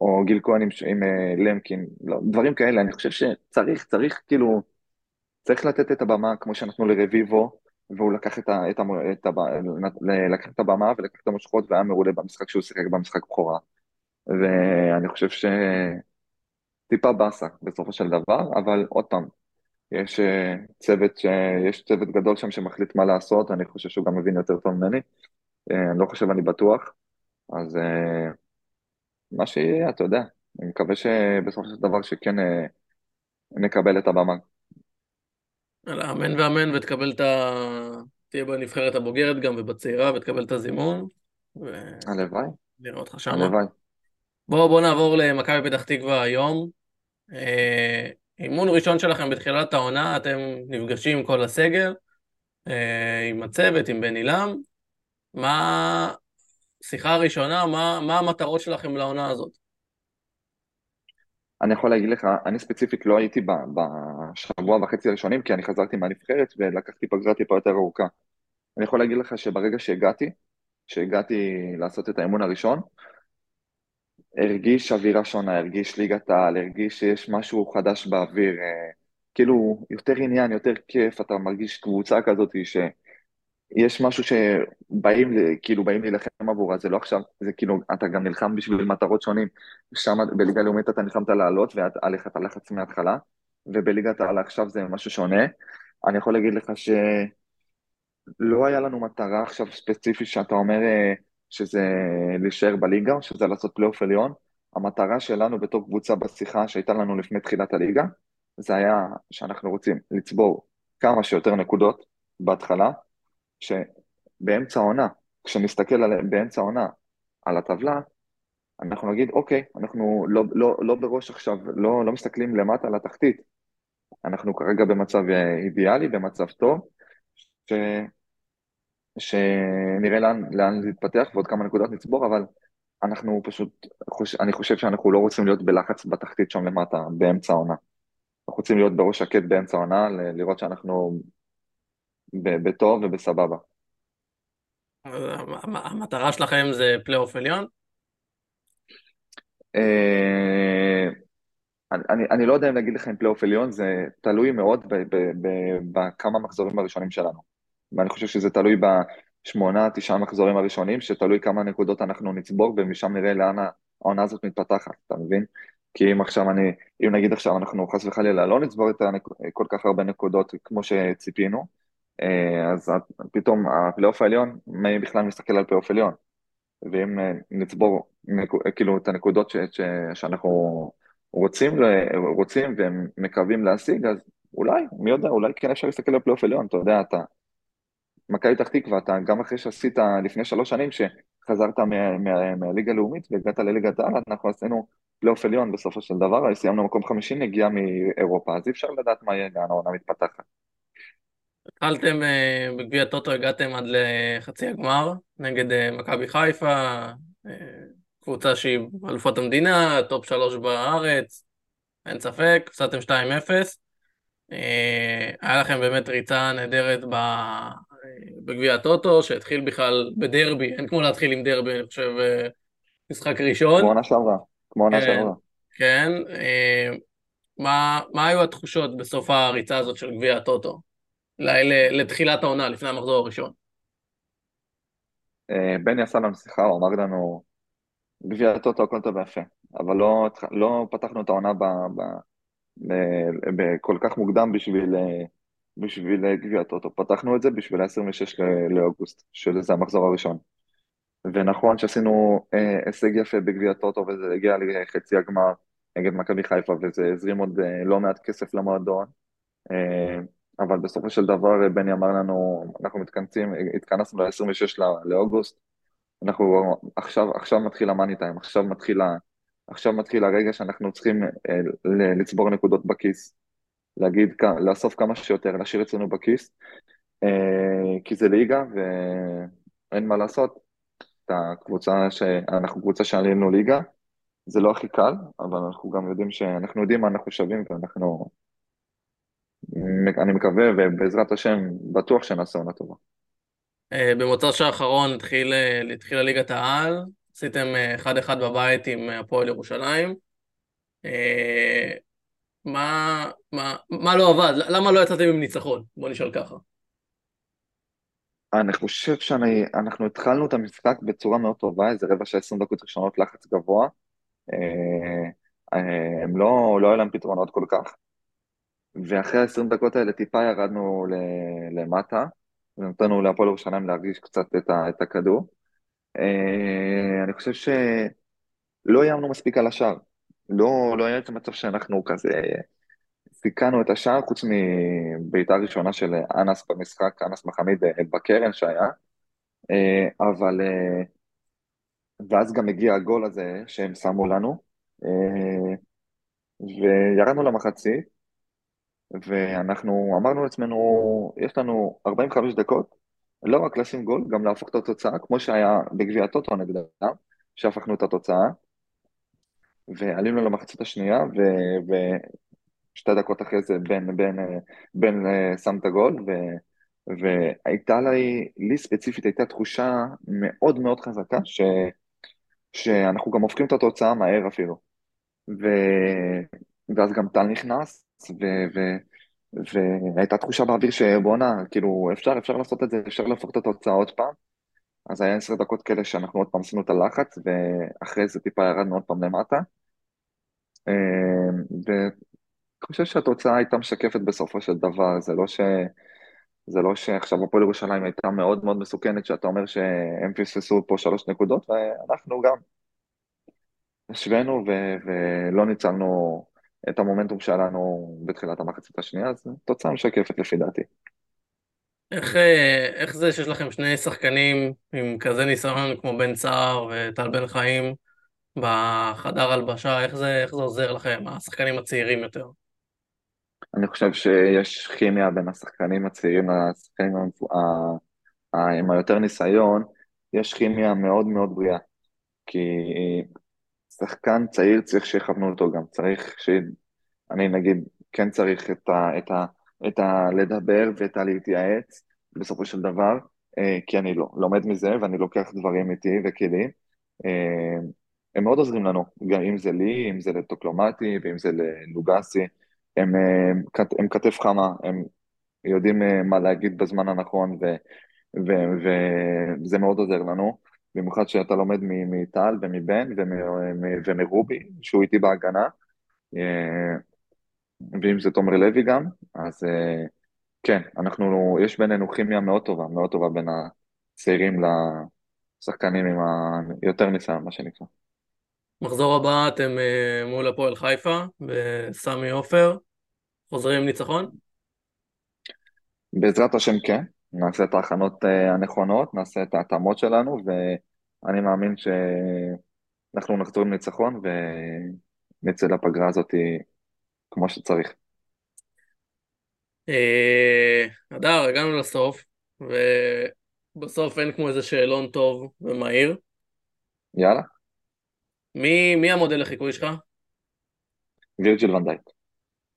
או גיל כהן עם, עם uh, למקין, לא, דברים כאלה, אני חושב שצריך, צריך כאילו, צריך לתת את הבמה כמו שנתנו לרביבו, והוא לקח את, ה, את, ה, את, ה, לקח את הבמה ולקח את המושכות והיה מעולה במשחק שהוא שיחק במשחק בכורה, ואני חושב שטיפה באסה בסופו של דבר, אבל עוד פעם, יש אה, צוות, ש... יש צוות גדול שם שמחליט מה לעשות, אני חושב שהוא גם מבין יותר טוב ממני, אה, אני לא חושב, אני בטוח, אז אה, מה שיהיה, אתה יודע, אני מקווה שבסופו של דבר שכן נקבל את הבמה. אמן ואמן ותקבל את ה... תהיה בנבחרת הבוגרת גם ובצעירה ותקבל את הזימון הלוואי, אותך שמה. הלוואי. בואו בוא נעבור למכבי פתח תקווה היום. אה, אימון ראשון שלכם בתחילת העונה, אתם נפגשים עם כל הסגל, אה, עם הצוות, עם בן עילם. מה, שיחה ראשונה, מה, מה המטרות שלכם לעונה הזאת? אני יכול להגיד לך, אני ספציפית לא הייתי בשבוע וחצי הראשונים, כי אני חזרתי מהנבחרת ולקחתי פגרה טיפה יותר ארוכה. אני יכול להגיד לך שברגע שהגעתי, שהגעתי לעשות את האימון הראשון, הרגיש אווירה שונה, הרגיש ליגת העל, הרגיש שיש משהו חדש באוויר, אה, כאילו יותר עניין, יותר כיף, אתה מרגיש קבוצה כזאת שיש משהו שבאים, כאילו באים להילחם עבורה, זה לא עכשיו, זה כאילו, אתה גם נלחם בשביל מטרות שונים, שם בליגה לאומית אתה נלחמת לעלות לך את הלחץ מההתחלה, ובליגת העל עכשיו זה משהו שונה. אני יכול להגיד לך ש... לא היה לנו מטרה עכשיו ספציפית שאתה אומר אה, שזה להישאר בליגה שזה לעשות פלייאוף עליון. המטרה שלנו בתור קבוצה בשיחה שהייתה לנו לפני תחילת הליגה, זה היה שאנחנו רוצים לצבור כמה שיותר נקודות בהתחלה, שבאמצע העונה, כשנסתכל על, באמצע העונה על הטבלה, אנחנו נגיד, אוקיי, אנחנו לא, לא, לא בראש עכשיו, לא, לא מסתכלים למטה על התחתית, אנחנו כרגע במצב אה, אידיאלי, במצב טוב, ש... שנראה לאן, לאן זה יתפתח ועוד כמה נקודות נצבור, אבל אנחנו פשוט, חוץ, אני חושב שאנחנו לא רוצים להיות בלחץ בתחתית שם למטה, באמצע העונה. אנחנו רוצים להיות בראש שקט באמצע העונה, לראות שאנחנו בטוב ובסבבה. המ- המטרה שלכם זה פלייאוף עליון? אה, אני, אני, לא יודע אם להגיד לך אם פלייאוף עליון, זה תלוי מאוד בכמה מחזורים הראשונים שלנו. ואני חושב שזה תלוי בשמונה, תשעה מחזורים הראשונים, שתלוי כמה נקודות אנחנו נצבור, ומשם נראה לאן העונה הזאת מתפתחת, אתה מבין? כי אם עכשיו אני, אם נגיד עכשיו אנחנו חס וחלילה לא נצבור את הנק, כל כך הרבה נקודות כמו שציפינו, אז פתאום הפלייאוף העליון, מי בכלל מסתכל על פלייאוף עליון? ואם אה, נצבור נקו- כאילו את הנקודות ש, ש, שאנחנו רוצים, רוצים ומקווים להשיג, אז אולי, מי יודע, אולי כן אפשר להסתכל על פלייאוף עליון, אתה יודע, אתה מכבי פתח תקווה, אתה גם אחרי שעשית לפני שלוש שנים, שחזרת מה- מה- מהליגה הלאומית והגעת לליגת העל, אנחנו עשינו פלייאוף עליון בסופו של דבר, סיימנו מקום חמישי, נגיעה מאירופה, אז אי אפשר לדעת מה יהיה, לאן העונה מתפתחת. התחלתם אה, בגביע טוטו, הגעתם עד לחצי הגמר נגד אה, מכבי חיפה, אה, קבוצה שהיא אלופת המדינה, טופ שלוש בארץ, אין ספק, הפסדתם 2-0. אה, היה לכם באמת ריצה נהדרת בגביע הטוטו, שהתחיל בכלל בדרבי, אין כמו להתחיל עם דרבי, אני חושב, משחק ראשון. כמו עונה שעברה, כמו עונה כן, שעברה. כן. מה, מה היו התחושות בסוף הריצה הזאת של גביע הטוטו? לתחילת העונה, לפני המחזור הראשון. אה, בני עשה לנו שיחה, הוא אמר לנו, גביע הטוטו הכל טוב ויפה, אבל לא, לא פתחנו את העונה ב, ב, ב, ב, כל כך מוקדם בשביל, אה, בשביל אה, גביע הטוטו, פתחנו את זה בשביל ה-26 לאוגוסט, שזה המחזור הראשון. ונכון שעשינו אה, הישג יפה בגביע הטוטו וזה הגיע לחצי הגמר נגד מכבי חיפה וזה הזרים עוד אה, לא מעט כסף למועדון, אה, אבל בסופו של דבר אה, בני אמר לנו, אנחנו מתכנסים, התכנסנו ל-26 לאוגוסט, אנחנו עכשיו, עכשיו מתחיל המאני טיים, עכשיו עכשיו מתחיל הרגע שאנחנו צריכים אה, לצבור נקודות בכיס, להגיד, לאסוף כמה שיותר, להשאיר אצלנו בכיס, אה, כי זה ליגה ואין מה לעשות, את הקבוצה, ש... אנחנו קבוצה שעלינו ליגה, זה לא הכי קל, אבל אנחנו גם יודעים שאנחנו יודעים מה אנחנו שווים ואנחנו, אני מקווה ובעזרת השם בטוח שנעשה עונה טובה. אה, במוצ"ש האחרון התחיל, אה, התחילה ליגת העל, עשיתם אה, 1-1 בבית עם אה, הפועל ירושלים. אה, מה, מה, מה לא עבד? למה לא יצאתם עם ניצחון? בוא נשאל ככה. אני חושב שאנחנו התחלנו את המשחק בצורה מאוד טובה, איזה רבע של 20 דקות ראשונות לחץ גבוה. אה, אה, הם לא, לא היו להם פתרונות כל כך. ואחרי ה-20 דקות האלה טיפה ירדנו למטה, ונתנו להפועל ירושלים להרגיש קצת את, ה, את הכדור. אה, אני חושב שלא איימנו מספיק על השער. לא, לא היה את המצב שאנחנו כזה סיכנו את השער, חוץ מבעיטה ראשונה של אנס במשחק, אנס מחמיד אה, בקרן שהיה. אה, אבל, ואז גם הגיע הגול הזה שהם שמו לנו, וירדנו למחצית, ואנחנו אמרנו לעצמנו, יש לנו 45 דקות, לא רק לשים גול, גם להפוך את התוצאה, כמו שהיה בגביע הטוטו נגדם, שהפכנו את התוצאה, ועלינו למחצית השנייה, ו... ושתי דקות אחרי זה בן, בן, בן אה, שם את הגול, ו... והייתה לי, לי ספציפית הייתה תחושה מאוד מאוד חזקה, ש... שאנחנו גם הופכים את התוצאה מהר אפילו. ו... ואז גם טל נכנס. והייתה תחושה באוויר שבואנה, כאילו, אפשר, אפשר לעשות את זה, אפשר להפוך את התוצאה עוד פעם. אז היה עשר דקות כאלה שאנחנו עוד פעם עשינו את הלחץ, ואחרי זה טיפה ירדנו עוד פעם למטה. ואני חושב שהתוצאה הייתה משקפת בסופו של דבר, זה לא ש... זה לא שעכשיו הפועל ירושלים הייתה מאוד מאוד מסוכנת, שאתה אומר שהם פספסו פה שלוש נקודות, ואנחנו גם השווינו ו- ולא ניצלנו את המומנטום שהיה לנו בתחילת המחצית השנייה, אז תוצאה משקפת לפי דעתי. איך, אה, איך זה שיש לכם שני שחקנים עם כזה ניסיון כמו בן סער וטל בן חיים בחדר הלבשה, איך זה, איך זה עוזר לכם, השחקנים הצעירים יותר? אני חושב שיש כימיה בין השחקנים הצעירים לשחקנים עם היותר ניסיון, יש כימיה מאוד מאוד בריאה. כי שחקן צעיר צריך שיכוונו אותו גם, צריך ש... אני נגיד, כן צריך את ה, את ה, את ה לדבר ואת הלהתייעץ בסופו של דבר, אה, כי אני לא, לומד מזה ואני לוקח דברים איתי וכלים. אה, הם מאוד עוזרים לנו, גם אם זה לי, אם זה לטוקלומטי ואם זה ללוגסי, הם, הם, הם כתף חמה, הם יודעים מה להגיד בזמן הנכון ו, ו, וזה מאוד עוזר לנו. במיוחד שאתה לומד מטל ומבן ומרובי, שהוא איתי בהגנה, אה, ואם זה תומר לוי גם, אז אה, כן, אנחנו, יש בינינו כימיה מאוד טובה, מאוד טובה בין הצעירים לשחקנים עם היותר ניסיון, מה שנקרא. מחזור הבא אתם אה, מול הפועל חיפה בסמי עופר, חוזרים עם ניצחון? בעזרת השם כן, נעשה את ההכנות הנכונות, נעשה את ההתאמות שלנו, ואני מאמין שאנחנו נחזור עם ניצחון ונצא לפגרה הזאת כמו שצריך. אה, אדר, הגענו לסוף, ובסוף אין כמו איזה שאלון טוב ומהיר. יאללה. מי, מי המודל לחיקוי שלך? וירג'יל ונדייק.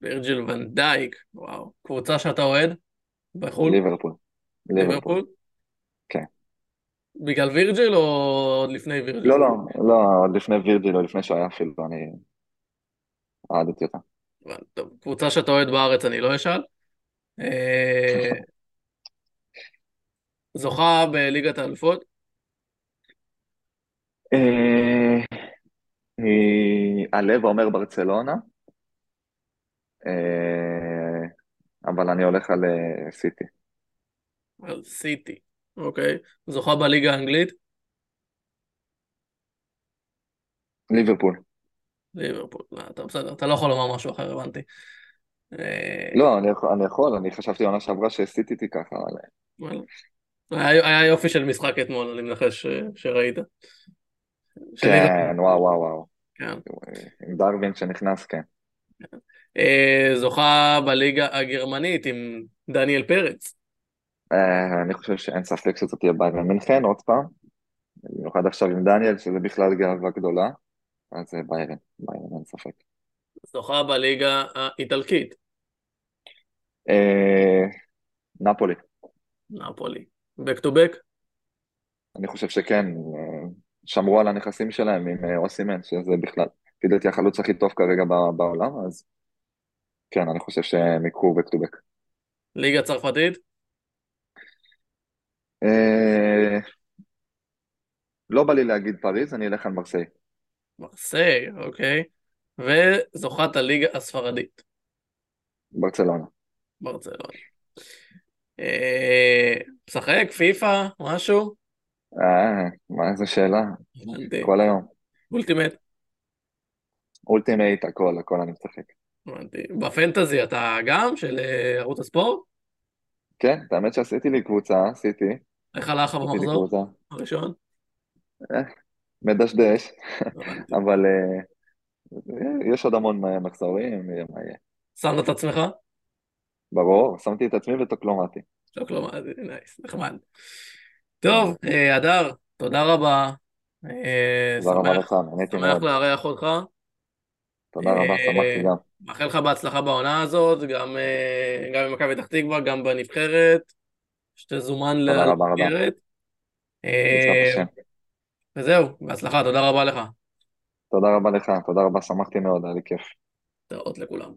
וירג'יל ונדייק, וואו. קבוצה שאתה אוהד? בחו"ל? ליברפול. ליברפול? כן. בגלל וירג'יל או עוד לפני וירג'יל? לא, לא, לא, עוד לפני וירג'יל, או לפני שהיה אפילו, אני אהדתי אותה. טוב, קבוצה שאתה אוהד בארץ אני לא אשאל. אה, *laughs* זוכה בליגת האלופות? אה, הלב אומר ברצלונה, אה, אבל אני הולך על סיטי. על סיטי, אוקיי. זוכה בליגה האנגלית? ליברפול. ליברפול, לא, אתה בסדר, אתה לא יכול לומר משהו אחר, הבנתי. אה, לא, אני יכול, אני, יכול, אני חשבתי עונה שעברה שהסיתי ככה, אבל... היה, היה יופי של משחק אתמול, אני מנחש שראית. כן, וואו, וואו, וואו. כן. עם דרווין שנכנס, כן. אה, זוכה בליגה הגרמנית עם דניאל פרץ. אה, אני חושב שאין ספק שזאת תהיה ביירן מינכן, עוד פעם. במיוחד עכשיו עם דניאל, שזה בכלל גאווה גדולה. אז זה ביירן, ביירן אין ספק. זוכה בליגה האיטלקית. אה, נפולי. נפולי. back to back? אני חושב שכן, אה, שמרו על הנכסים שלהם עם אה, אוסימן, שזה בכלל, לפי דעתי החלוץ הכי טוב כרגע בעולם, אז כן, אני חושב שהם יקחו back to back. ליגה צרפתית? לא בא לי להגיד פריז, אני אלך על מרסיי. מרסיי, אוקיי. וזוכת הליגה הספרדית. ברצלונה. ברצלונה. אה, משחק, פיפא, משהו? אה, מה איזה שאלה. כל היום. אולטימט. אולטימט, הכל, הכל אני משחק. הבנתי. בפנטזי אתה גם של אה, ערוץ הספורט? כן, האמת שעשיתי לי קבוצה, עשיתי. איך הלך לך במחזור הראשון? אה, מדשדש, אבל אה, יש עוד המון מחזורים, מה יהיה. שמת את עצמך? ברור, שמתי את עצמי וטוקלומטי. טוקלומטי, nice, נחמד. טוב, אה, הדר, תודה רבה. אה, תודה רבה לך, נהניתי מאוד. שמח לארח אותך. תודה רבה, שמחתי גם. מאחל לך בהצלחה בעונה הזאת, גם במכבי פתח תקווה, גם בנבחרת, שתזומן למסגרת. וזהו, בהצלחה, תודה רבה לך. תודה רבה לך, תודה רבה, שמחתי מאוד, היה לי כיף. תראות לכולם.